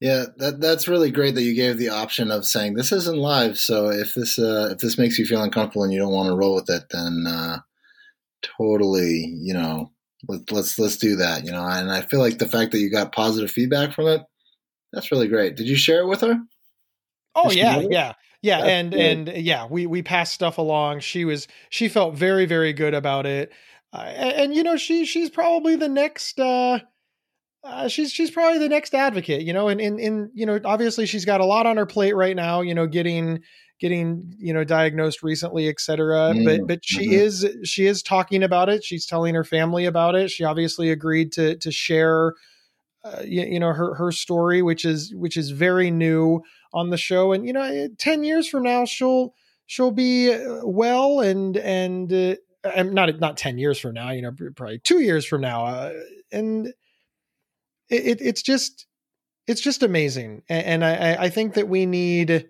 Yeah, that that's really great that you gave the option of saying this isn't live. So if this uh, if this makes you feel uncomfortable and you don't want to roll with it, then uh, totally, you know, let, let's let's do that, you know. And I feel like the fact that you got positive feedback from it, that's really great. Did you share it with her? Oh yeah, yeah. Yeah, that's and good. and yeah, we we passed stuff along. She was she felt very very good about it. Uh, and, and, you know, she she's probably the next uh uh, she's she's probably the next advocate, you know, and in in you know, obviously she's got a lot on her plate right now, you know, getting getting you know diagnosed recently etc mm, but but she mm-hmm. is she is talking about it. She's telling her family about it. She obviously agreed to to share uh, you, you, know her her story which is which is very new on the show. And you know eh, 10 years from now she'll she'll be uh, well and and uh, not not 10 years from now you know probably 2 years from now uh, and it, it's just it's just amazing. And, and I, I think that we need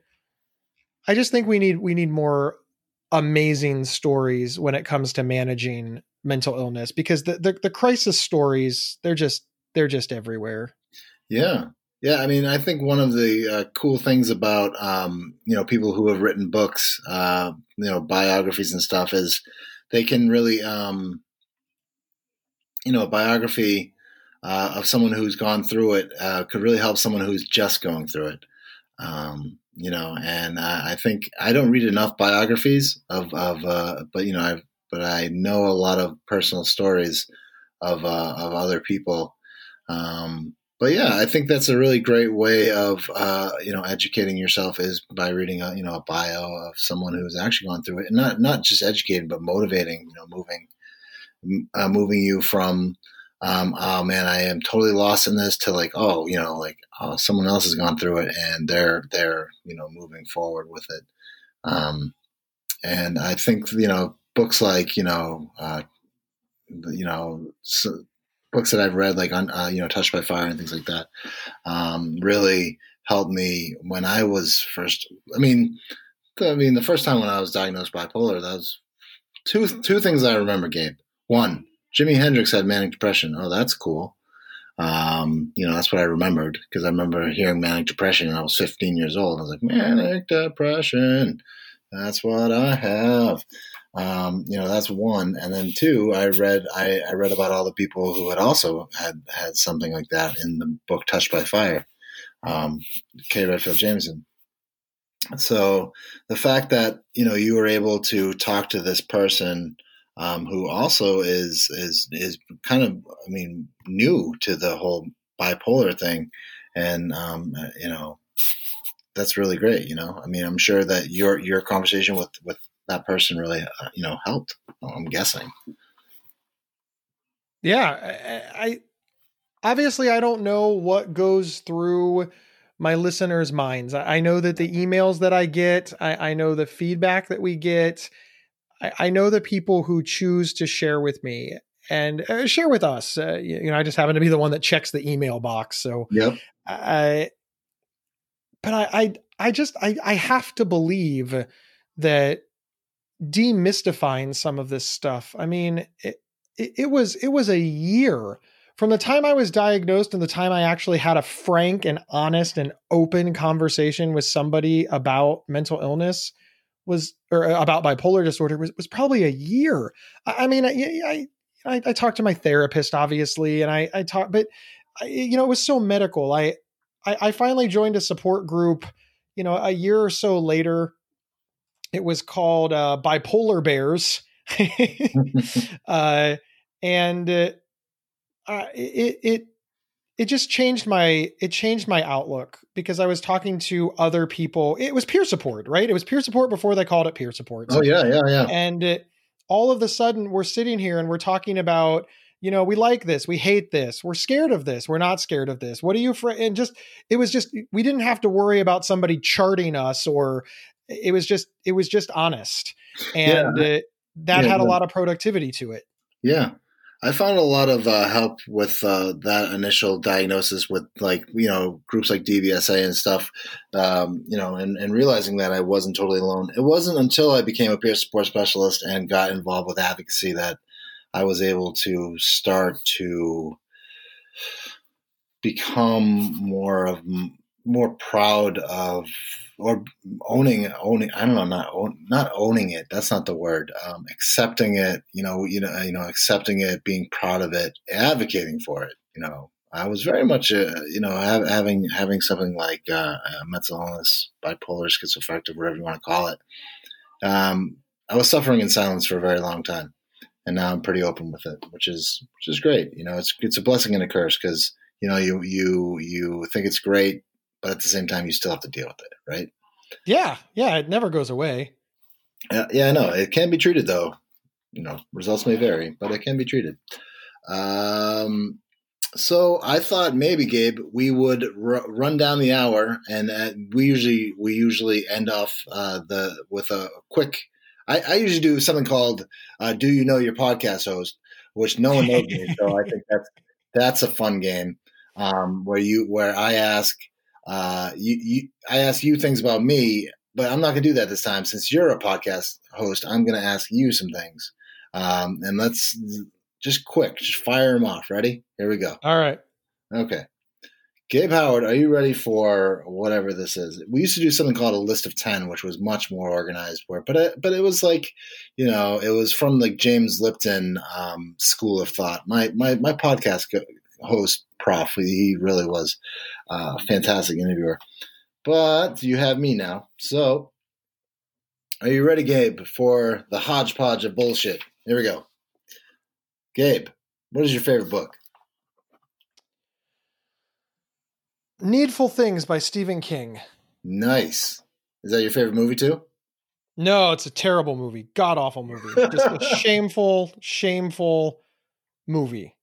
I just think we need we need more amazing stories when it comes to managing mental illness because the the, the crisis stories they're just they're just everywhere. Yeah. Yeah, I mean, I think one of the uh, cool things about um, you know people who have written books, uh, you know, biographies and stuff is they can really, um, you know, a biography uh, of someone who's gone through it uh, could really help someone who's just going through it. Um, you know, and uh, I think I don't read enough biographies of, of uh, but you know, I've but I know a lot of personal stories of uh, of other people. Um, but yeah, I think that's a really great way of uh, you know educating yourself is by reading a you know a bio of someone who's actually gone through it, and not not just educating, but motivating. You know, moving uh, moving you from um, oh man, I am totally lost in this to like oh you know like oh, someone else has gone through it and they're they're you know moving forward with it. Um, and I think you know books like you know uh, you know so books that I've read like on uh, you know Touched by Fire and things like that um, really helped me when I was first. I mean, the, I mean the first time when I was diagnosed bipolar, that was two two things I remember. Gabe, one, Jimi Hendrix had manic depression. Oh, that's cool. Um, you know, that's what I remembered because I remember hearing manic depression when I was 15 years old. I was like, manic depression. That's what I have. Um, you know, that's one. And then two, I read I, I, read about all the people who had also had had something like that in the book Touched by Fire, um, Kay Redfield Jamison. So the fact that you know you were able to talk to this person um, who also is is is kind of I mean new to the whole bipolar thing, and um, you know that's really great. You know, I mean, I'm sure that your your conversation with with that person really, uh, you know, helped. I'm guessing. Yeah, I, I obviously I don't know what goes through my listeners' minds. I, know that the emails that I get, I, I know the feedback that we get. I, I, know the people who choose to share with me and uh, share with us. Uh, you, you, know, I just happen to be the one that checks the email box. So, yep. I, but I, I, I just, I, I have to believe that demystifying some of this stuff. I mean, it, it, it was, it was a year from the time I was diagnosed and the time I actually had a frank and honest and open conversation with somebody about mental illness was, or about bipolar disorder was, was probably a year. I, I mean, I, I, I, I talked to my therapist obviously, and I, I talked, but I, you know, it was so medical. I, I, I finally joined a support group, you know, a year or so later. It was called uh, Bipolar Bears. uh, and uh, it, it it just changed my it changed my outlook because I was talking to other people. It was peer support, right? It was peer support before they called it peer support. Oh yeah, yeah, yeah. And it, all of a sudden, we're sitting here and we're talking about you know, we like this, we hate this, we're scared of this, we're not scared of this. What are you afraid? And just, it was just, we didn't have to worry about somebody charting us or it was just, it was just honest. And yeah. uh, that yeah, had a lot of productivity to it. Yeah. I found a lot of uh, help with uh, that initial diagnosis with like you know groups like DBSA and stuff, um, you know, and, and, realizing that I wasn't totally alone. It wasn't until I became a peer support specialist and got involved with advocacy that I was able to start to become more of more proud of or owning owning I don't know not own, not owning it that's not the word um, accepting it you know you know you know accepting it being proud of it advocating for it you know I was very much a, you know having having something like uh, mental illness bipolar schizoaffective whatever you want to call it um, I was suffering in silence for a very long time and now I'm pretty open with it, which is which is great. You know, it's it's a blessing and a curse because you know you you you think it's great, but at the same time you still have to deal with it, right? Yeah, yeah, it never goes away. Yeah, yeah, I know it can be treated though. You know, results may vary, but it can be treated. Um, so I thought maybe Gabe, we would r- run down the hour, and uh, we usually we usually end off uh, the with a quick I, I usually do something called uh, "Do You Know Your Podcast Host," which no one knows me, so I think that's that's a fun game um, where you where I ask uh, you, you I ask you things about me, but I'm not going to do that this time since you're a podcast host. I'm going to ask you some things, um, and let's just quick, just fire them off. Ready? Here we go. All right. Okay. Gabe Howard, are you ready for whatever this is? We used to do something called a list of ten, which was much more organized. But it, but it was like, you know, it was from like James Lipton um, school of thought. My my my podcast host, Prof, he really was a fantastic interviewer. But you have me now, so are you ready, Gabe, for the hodgepodge of bullshit? Here we go. Gabe, what is your favorite book? Needful Things by Stephen King. Nice. Is that your favorite movie too? No, it's a terrible movie. God awful movie. Just a shameful, shameful movie.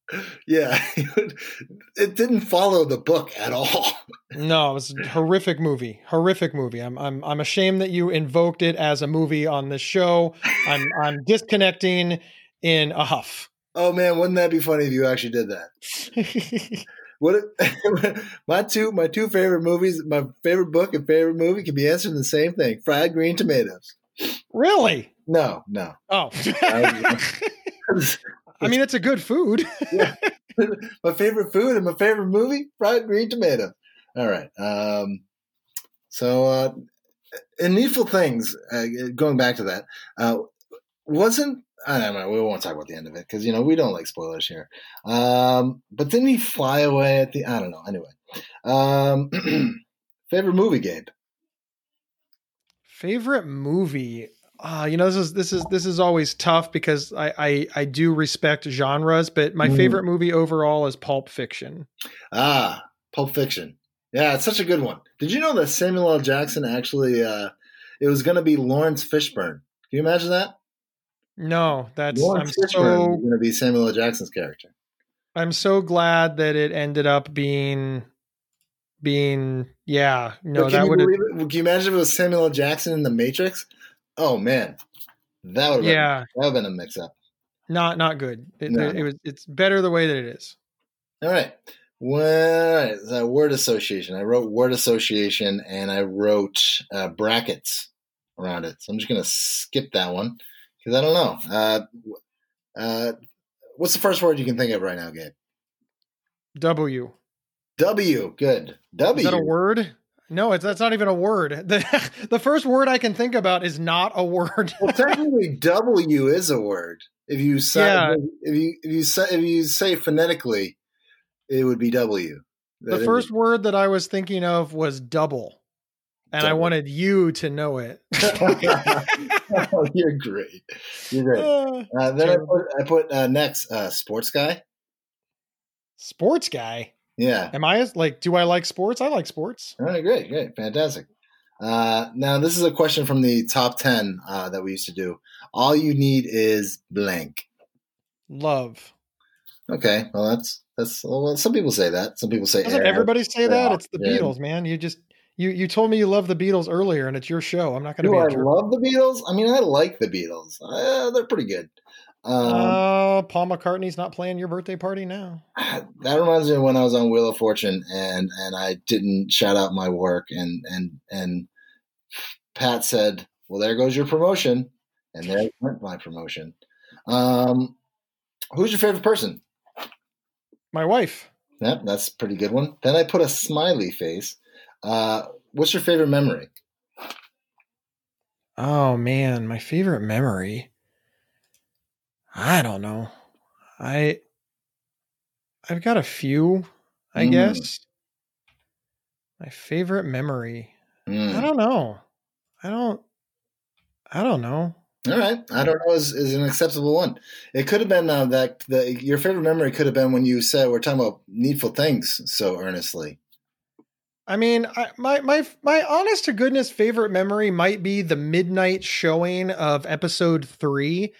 Yeah. it didn't follow the book at all. No, it was a horrific movie. Horrific movie. I'm I'm I'm ashamed that you invoked it as a movie on this show. I'm I'm disconnecting in a huff. Oh man, wouldn't that be funny if you actually did that? What my two my two favorite movies, my favorite book and favorite movie can be answered in the same thing: fried green tomatoes. Really? No, no. Oh. I mean, it's a good food. yeah. My favorite food and my favorite movie: fried green tomatoes. All right. Um, so, uh, in Needful Things, uh, going back to that, uh, wasn't I don't know. We won't talk about the end of it because you know we don't like spoilers here. Um, but didn't he fly away at the? I don't know. Anyway, um, favorite movie, Gabe. Favorite movie. Uh, you know this is this is this is always tough because I I, I do respect genres, but my mm. favorite movie overall is Pulp Fiction. Ah, Pulp Fiction. Yeah, it's such a good one. Did you know that Samuel L. Jackson actually? Uh, it was going to be Laurence Fishburne. Can you imagine that? No, that's Laurence I'm so going to be Samuel L. Jackson's character. I'm so glad that it ended up being being yeah. No, that would. Can you imagine if it was Samuel L. Jackson in the Matrix? Oh man, that would yeah that would have been a mix up. Not not good. It, no. it, was. It's better the way that it is. All right. Well, the word association. I wrote word association and I wrote uh, brackets around it. So I'm just going to skip that one because I don't know. Uh, uh, what's the first word you can think of right now, Gabe? W. W. Good. W. Is that a word? No, it's that's not even a word. The the first word I can think about is not a word. well, technically, W is a word. If you say yeah. if you if you say if you say phonetically, it would be W. The first word that I was thinking of was double and I wanted you to know it. oh, you're great. You're great. Uh, uh, then I put, I put uh, next uh, sports guy. Sports guy. Yeah. Am I like? Do I like sports? I like sports. All right, great, great, fantastic. Uh, now this is a question from the top ten uh, that we used to do. All you need is blank. Love. Okay, well that's that's well. Some people say that. Some people say. Doesn't everybody say that? It's the Beatles, man. You just you you told me you love the Beatles earlier, and it's your show. I'm not going to be. I love the Beatles. I mean, I like the Beatles. Uh, they're pretty good. Um, uh, Paul McCartney's not playing your birthday party now. That reminds me of when I was on Wheel of Fortune, and and I didn't shout out my work, and and and Pat said, "Well, there goes your promotion," and there went my promotion. Um, who's your favorite person? My wife. Yep, that's a pretty good one. Then I put a smiley face. Uh, what's your favorite memory? Oh man, my favorite memory. I don't know. I I've got a few, I mm. guess. My favorite memory. Mm. I don't know. I don't I don't know. All right, I don't know is, is an acceptable one. It could have been uh, that the your favorite memory could have been when you said we're talking about needful things so earnestly. I mean, I, my my my honest to goodness favorite memory might be the midnight showing of episode three.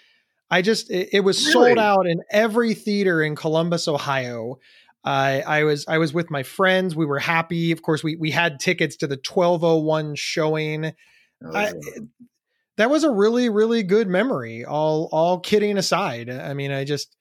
I just it, it was really? sold out in every theater in Columbus, Ohio. I I was I was with my friends. We were happy. Of course, we we had tickets to the twelve oh one showing. I, that was a really really good memory. All all kidding aside, I mean, I just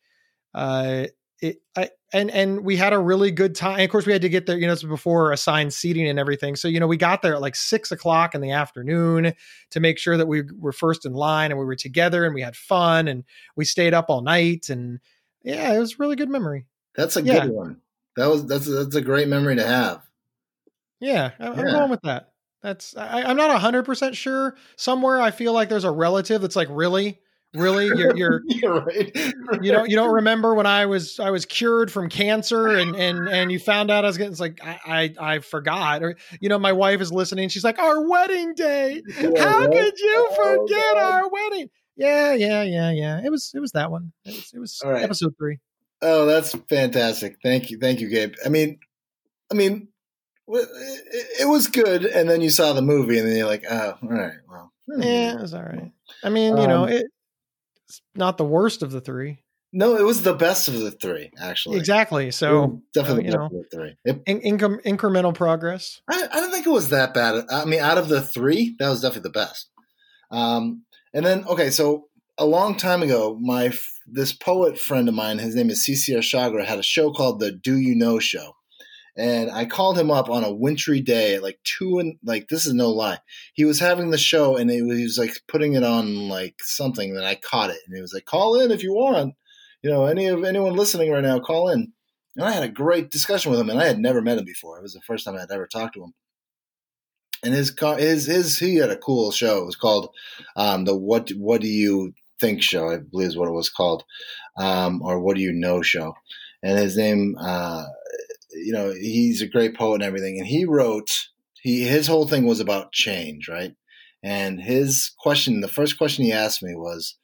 uh, it, I, and and we had a really good time. And of course, we had to get there. You know, it's before assigned seating and everything. So you know, we got there at like six o'clock in the afternoon to make sure that we were first in line and we were together and we had fun and we stayed up all night and yeah, it was a really good memory. That's a yeah. good one. That was that's that's a great memory to have. Yeah, I'm, yeah. I'm going with that. That's I, am not hundred percent sure. Somewhere I feel like there's a relative that's like really really you're, you're, you're right. you don't you don't remember when i was i was cured from cancer and and and you found out i was getting it's like i i, I forgot or you know my wife is listening she's like our wedding day yeah, how right? could you oh, forget oh, our wedding Yeah, yeah, yeah, yeah. It was it was that one. It was, it was right. episode three. Oh, that's fantastic. Thank you. Thank you, Gabe. I mean, I mean, it, it was good. And then you saw the movie and then you're like, oh, all right. Well, Yeah, it was all right. I mean, you know, Um, it, it's not the worst of the three. No, it was the best of the three, actually. Exactly. So definitely uh, you know. of the three. In, income incremental progress. I, I don't think it was that bad. I mean, out of the three, that was definitely the best. Um, and then, okay, so a long time ago, my this poet friend of mine, his name is CCR Chagra, had a show called the Do You Know Show. And I called him up on a wintry day, like two and like this is no lie. He was having the show and he was, he was like putting it on like something that I caught it, and he was like, "Call in if you want." You know, any of anyone listening right now, call in. And I had a great discussion with him, and I had never met him before. It was the first time I had ever talked to him. And his his his he had a cool show. It was called um, the what what do you think show? I believe is what it was called, um, or what do you know show. And his name, uh, you know, he's a great poet and everything. And he wrote he his whole thing was about change, right? And his question, the first question he asked me was,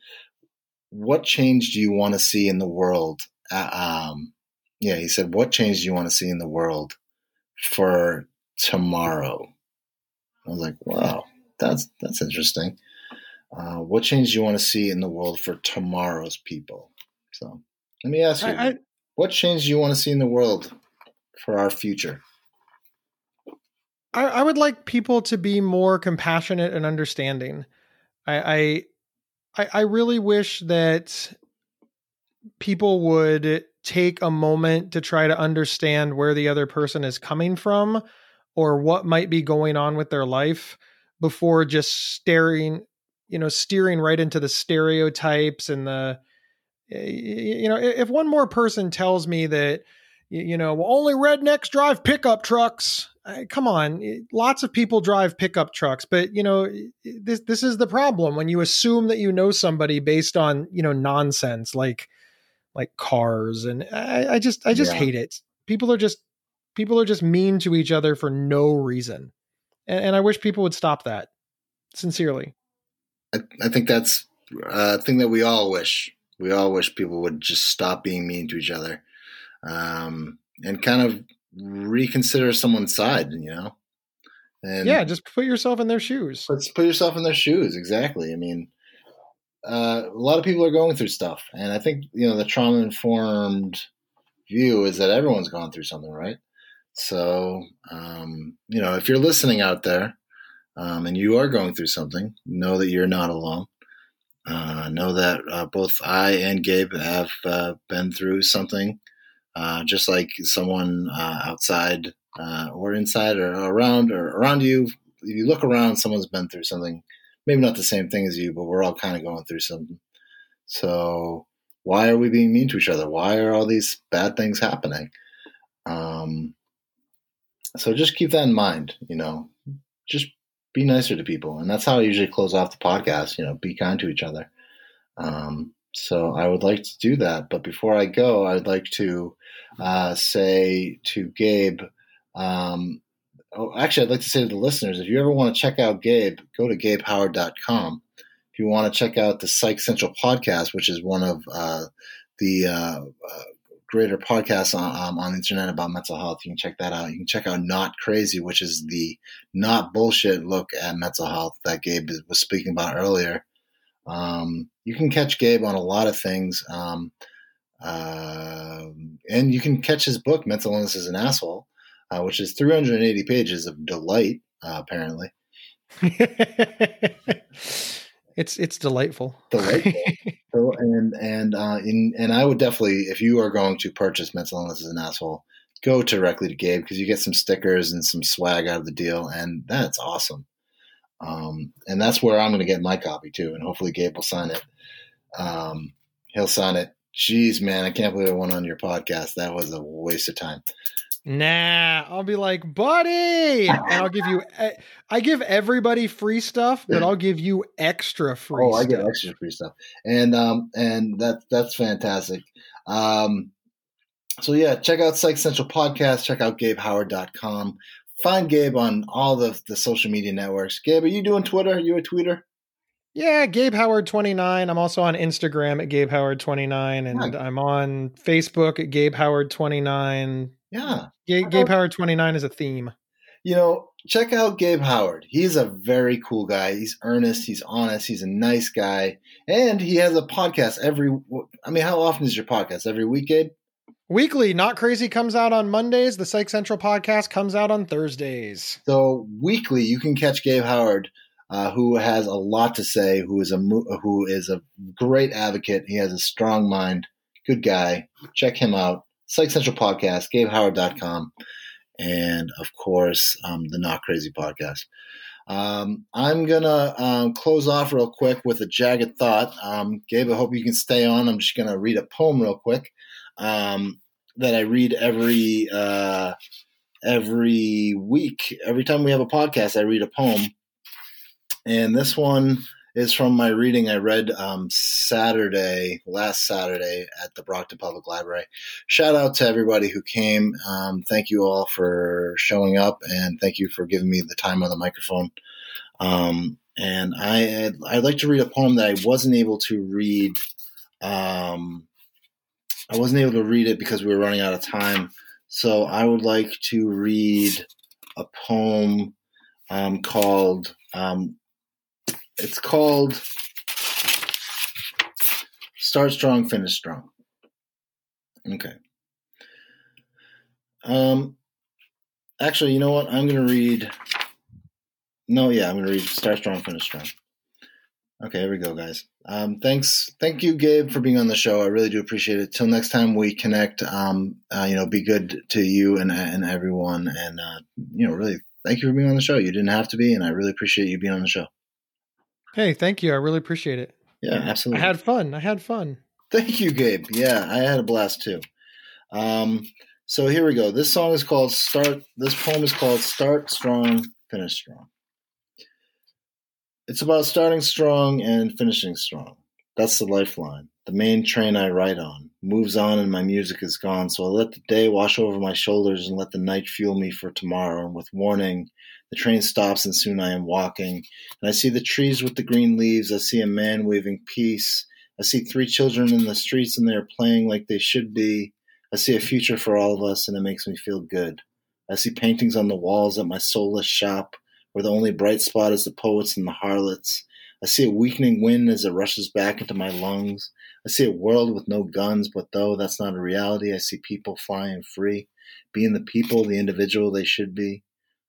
"What change do you want to see in the world?" Uh, um, yeah, he said, "What change do you want to see in the world for tomorrow?" I was like, "Wow, that's that's interesting. Uh, what change do you want to see in the world for tomorrow's people?" So, let me ask you, I, I, what change do you want to see in the world for our future? I, I would like people to be more compassionate and understanding. I, I, I really wish that people would take a moment to try to understand where the other person is coming from or what might be going on with their life before just staring, you know, steering right into the stereotypes and the, eh, you know, if one more person tells me that, you know, well, only rednecks drive pickup trucks. I, come on, lots of people drive pickup trucks, but you know, this this is the problem when you assume that you know somebody based on you know nonsense like like cars, and I, I just I just Yeah. hate it. People are just people are just mean to each other for no reason, and, and I wish people would stop that. Sincerely, I, I think that's uh, a thing that we all wish. We all wish people would just stop being mean to each other, um, and kind of reconsider someone's side. You know, and yeah, just put yourself in their shoes. let's put yourself in their shoes. Exactly. I mean, uh, a lot of people are going through stuff, and I think you know the trauma informed view is that everyone's gone through something, right? So, um, you know, if you're listening out there um, and you are going through something, know that you're not alone. Uh, know that uh, both I and Gabe have uh, been through something, uh, just like someone uh, outside uh, or inside or around or around you. If you look around, someone's been through something. Maybe not the same thing as you, but we're all kind of going through something. So, why are we being mean to each other? Why are all these bad things happening? Um, so just keep that in mind. You know, just be nicer to people, and that's how I usually close off the podcast. You know, be kind to each other. Um, so I would like to do that, but before I go, I'd like to uh, say to Gabe. Um, oh, actually, I'd like to say to the listeners, if you ever want to check out Gabe, go to GabeHoward.com. If you want to check out the Psych Central podcast, which is one of uh, the uh, uh, greater podcasts on, um, on the internet about mental health. You can check that out. You can check out Not Crazy, which is the not bullshit look at mental health that Gabe was speaking about earlier. Um, you can catch Gabe on a lot of things. Um, uh, and you can catch his book, Mental Illness is an Asshole, uh, which is 380 pages of delight, uh, apparently. it's it's delightful. Delightful. So, and and uh, in, and I would definitely, if you are going to purchase Mental Illness is an Asshole, go directly to Gabe because you get some stickers and some swag out of the deal, and that's awesome. Um, and that's where I'm going to get my copy too, and hopefully Gabe will sign it. Um, he'll sign it. Jeez, man, I can't believe I went on your podcast. That was a waste of time. Nah, I'll be like, buddy, and I'll give you. I give everybody free stuff, but I'll give you extra free. oh, I stuff. get extra free stuff, and um, and that that's fantastic. Um, so yeah, check out Psych Central Podcast. Check out GabeHoward.com. Find Gabe on all the the social media networks. Gabe, are you doing Twitter? Are you a tweeter? Yeah, Gabe Howard 29. I'm also on Instagram at Gabe Howard 29 and I'm on Facebook at Gabe Howard 29. Yeah. Gabe, Gabe Howard 29 is a theme. You know, check out Gabe Howard. He's a very cool guy. He's earnest, he's honest, he's a nice guy, and he has a podcast every I mean, how often is your podcast? Every week, Gabe? Weekly, Not Crazy comes out on Mondays. The Psych Central podcast comes out on Thursdays. So weekly, you can catch Gabe Howard, uh, who has a lot to say, who is a who is a great advocate. He has a strong mind, good guy. Check him out. Psych Central podcast, GabeHoward.com, and of course, um, the Not Crazy podcast. Um, I'm gonna um, close off real quick with a jagged thought. Um, Gabe, I hope you can stay on. I'm just gonna read a poem real quick um, that I read every uh, every week. Every time we have a podcast, I read a poem, and this one is from my reading I read um, Saturday, last Saturday at the Brockton Public Library. Shout out to everybody who came. Um, thank you all for showing up, and thank you for giving me the time on the microphone. Um, and I I'd like to read a poem that I wasn't able to read. Um, I wasn't able to read it because we were running out of time. So I would like to read a poem um, called. Um, it's called "Start Strong, Finish Strong." Okay. Um. Actually, you know what? I'm going to read. No, yeah, I'm going to read "Start Strong, Finish Strong." Okay, here we go, guys. Um, thanks, thank you, Gabe, for being on the show. I really do appreciate it. Till next time we connect, um, uh, you know, be good to you and and everyone, and uh, you know, really, thank you for being on the show. You didn't have to be, and I really appreciate you being on the show. Hey, thank you. I really appreciate it. Yeah, absolutely. I had fun. I had fun. Thank you, Gabe. Yeah, I had a blast too. Um, so here we go. This song is called "Start." This poem is called "Start Strong, Finish Strong." It's about starting strong and finishing strong. That's the lifeline. The main train I ride on moves on and my music is gone, so I let the day wash over my shoulders and let the night fuel me for tomorrow. And with warning, the train stops and soon I am walking. And I see the trees with the green leaves. I see a man waving peace. I see three children in the streets and they are playing like they should be. I see a future for all of us and it makes me feel good. I see paintings on the walls at my soulless shop where the only bright spot is the poets and the harlots. I see a weakening wind as it rushes back into my lungs. I see a world with no guns, but though that's not a reality, I see people flying free, being the people, the individual they should be.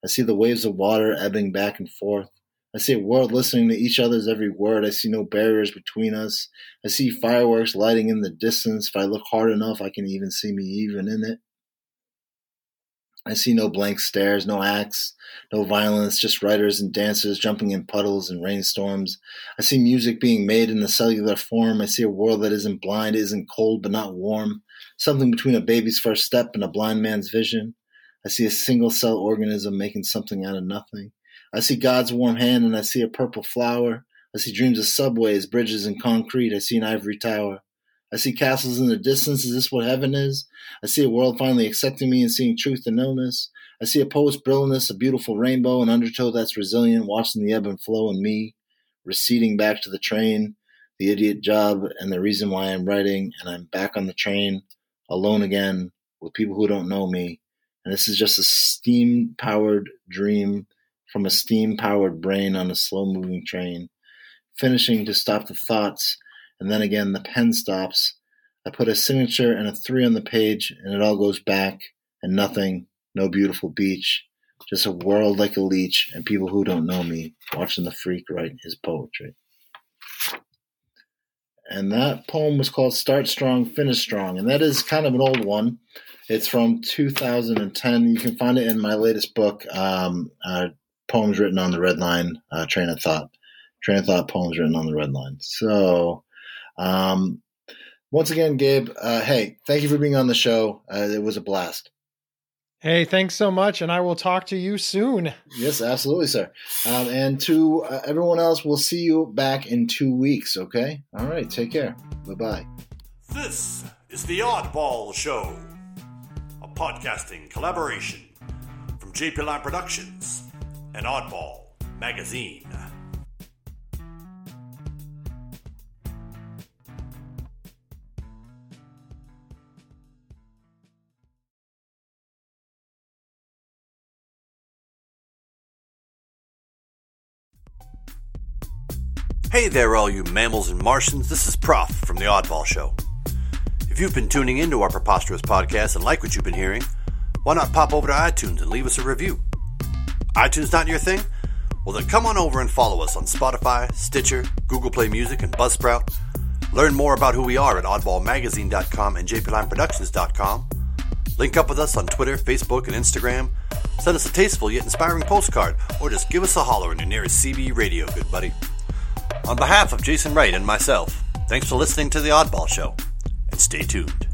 I see the waves of water ebbing back and forth. I see a world listening to each other's every word. I see no barriers between us. I see fireworks lighting in the distance. If I look hard enough, I can even see me even in it. I see no blank stares, no acts, no violence, just writers and dancers jumping in puddles and rainstorms. I see music being made in the cellular form. I see a world that isn't blind, isn't cold, but not warm. Something between a baby's first step and a blind man's vision. I see a single cell organism making something out of nothing. I see God's warm hand and I see a purple flower. I see dreams of subways, bridges, and concrete. I see an ivory tower. I see castles in the distance. Is this what heaven is? I see a world finally accepting me and seeing truth and illness. I see a poet's brilliance, a beautiful rainbow, an undertow that's resilient, watching the ebb and flow in me, receding back to the train, the idiot job, and the reason why I'm writing. And I'm back on the train, alone again, with people who don't know me. And this is just a steam powered dream from a steam powered brain on a slow moving train, finishing to stop the thoughts and then again the pen stops. I put a signature and a three on the page, and it all goes back, and nothing, no beautiful beach, just a world like a leech, and people who don't know me watching the freak write his poetry. And that poem was called Start Strong, Finish Strong, and that is kind of an old one. It's from 2010. You can find it in my latest book, um, uh, Poems Written on the Red Line, uh, Train of Thought. Train of Thought Poems Written on the Red Line. So, um, once again, Gabe, uh, hey, thank you for being on the show. Uh, it was a blast. Hey, thanks so much, and I will talk to you soon. Yes, absolutely, sir. Um, and to uh, everyone else, we'll see you back in two weeks, okay? All right, take care. Bye bye. This is The Oddball Show, a podcasting collaboration from JP Lab Productions and Oddball Magazine. Hey there, all you mammals and Martians. This is Prof from The Oddball Show. If you've been tuning into our preposterous podcast and like what you've been hearing, why not pop over to iTunes and leave us a review? iTunes not your thing? Well, then come on over and follow us on Spotify, Stitcher, Google Play Music, and Buzzsprout. Learn more about who we are at oddballmagazine.com and jplineproductions.com. Link up with us on Twitter, Facebook, and Instagram. Send us a tasteful yet inspiring postcard, or just give us a holler in your nearest CB radio, good buddy. On behalf of Jason Wright and myself, thanks for listening to The Oddball Show, stay tuned.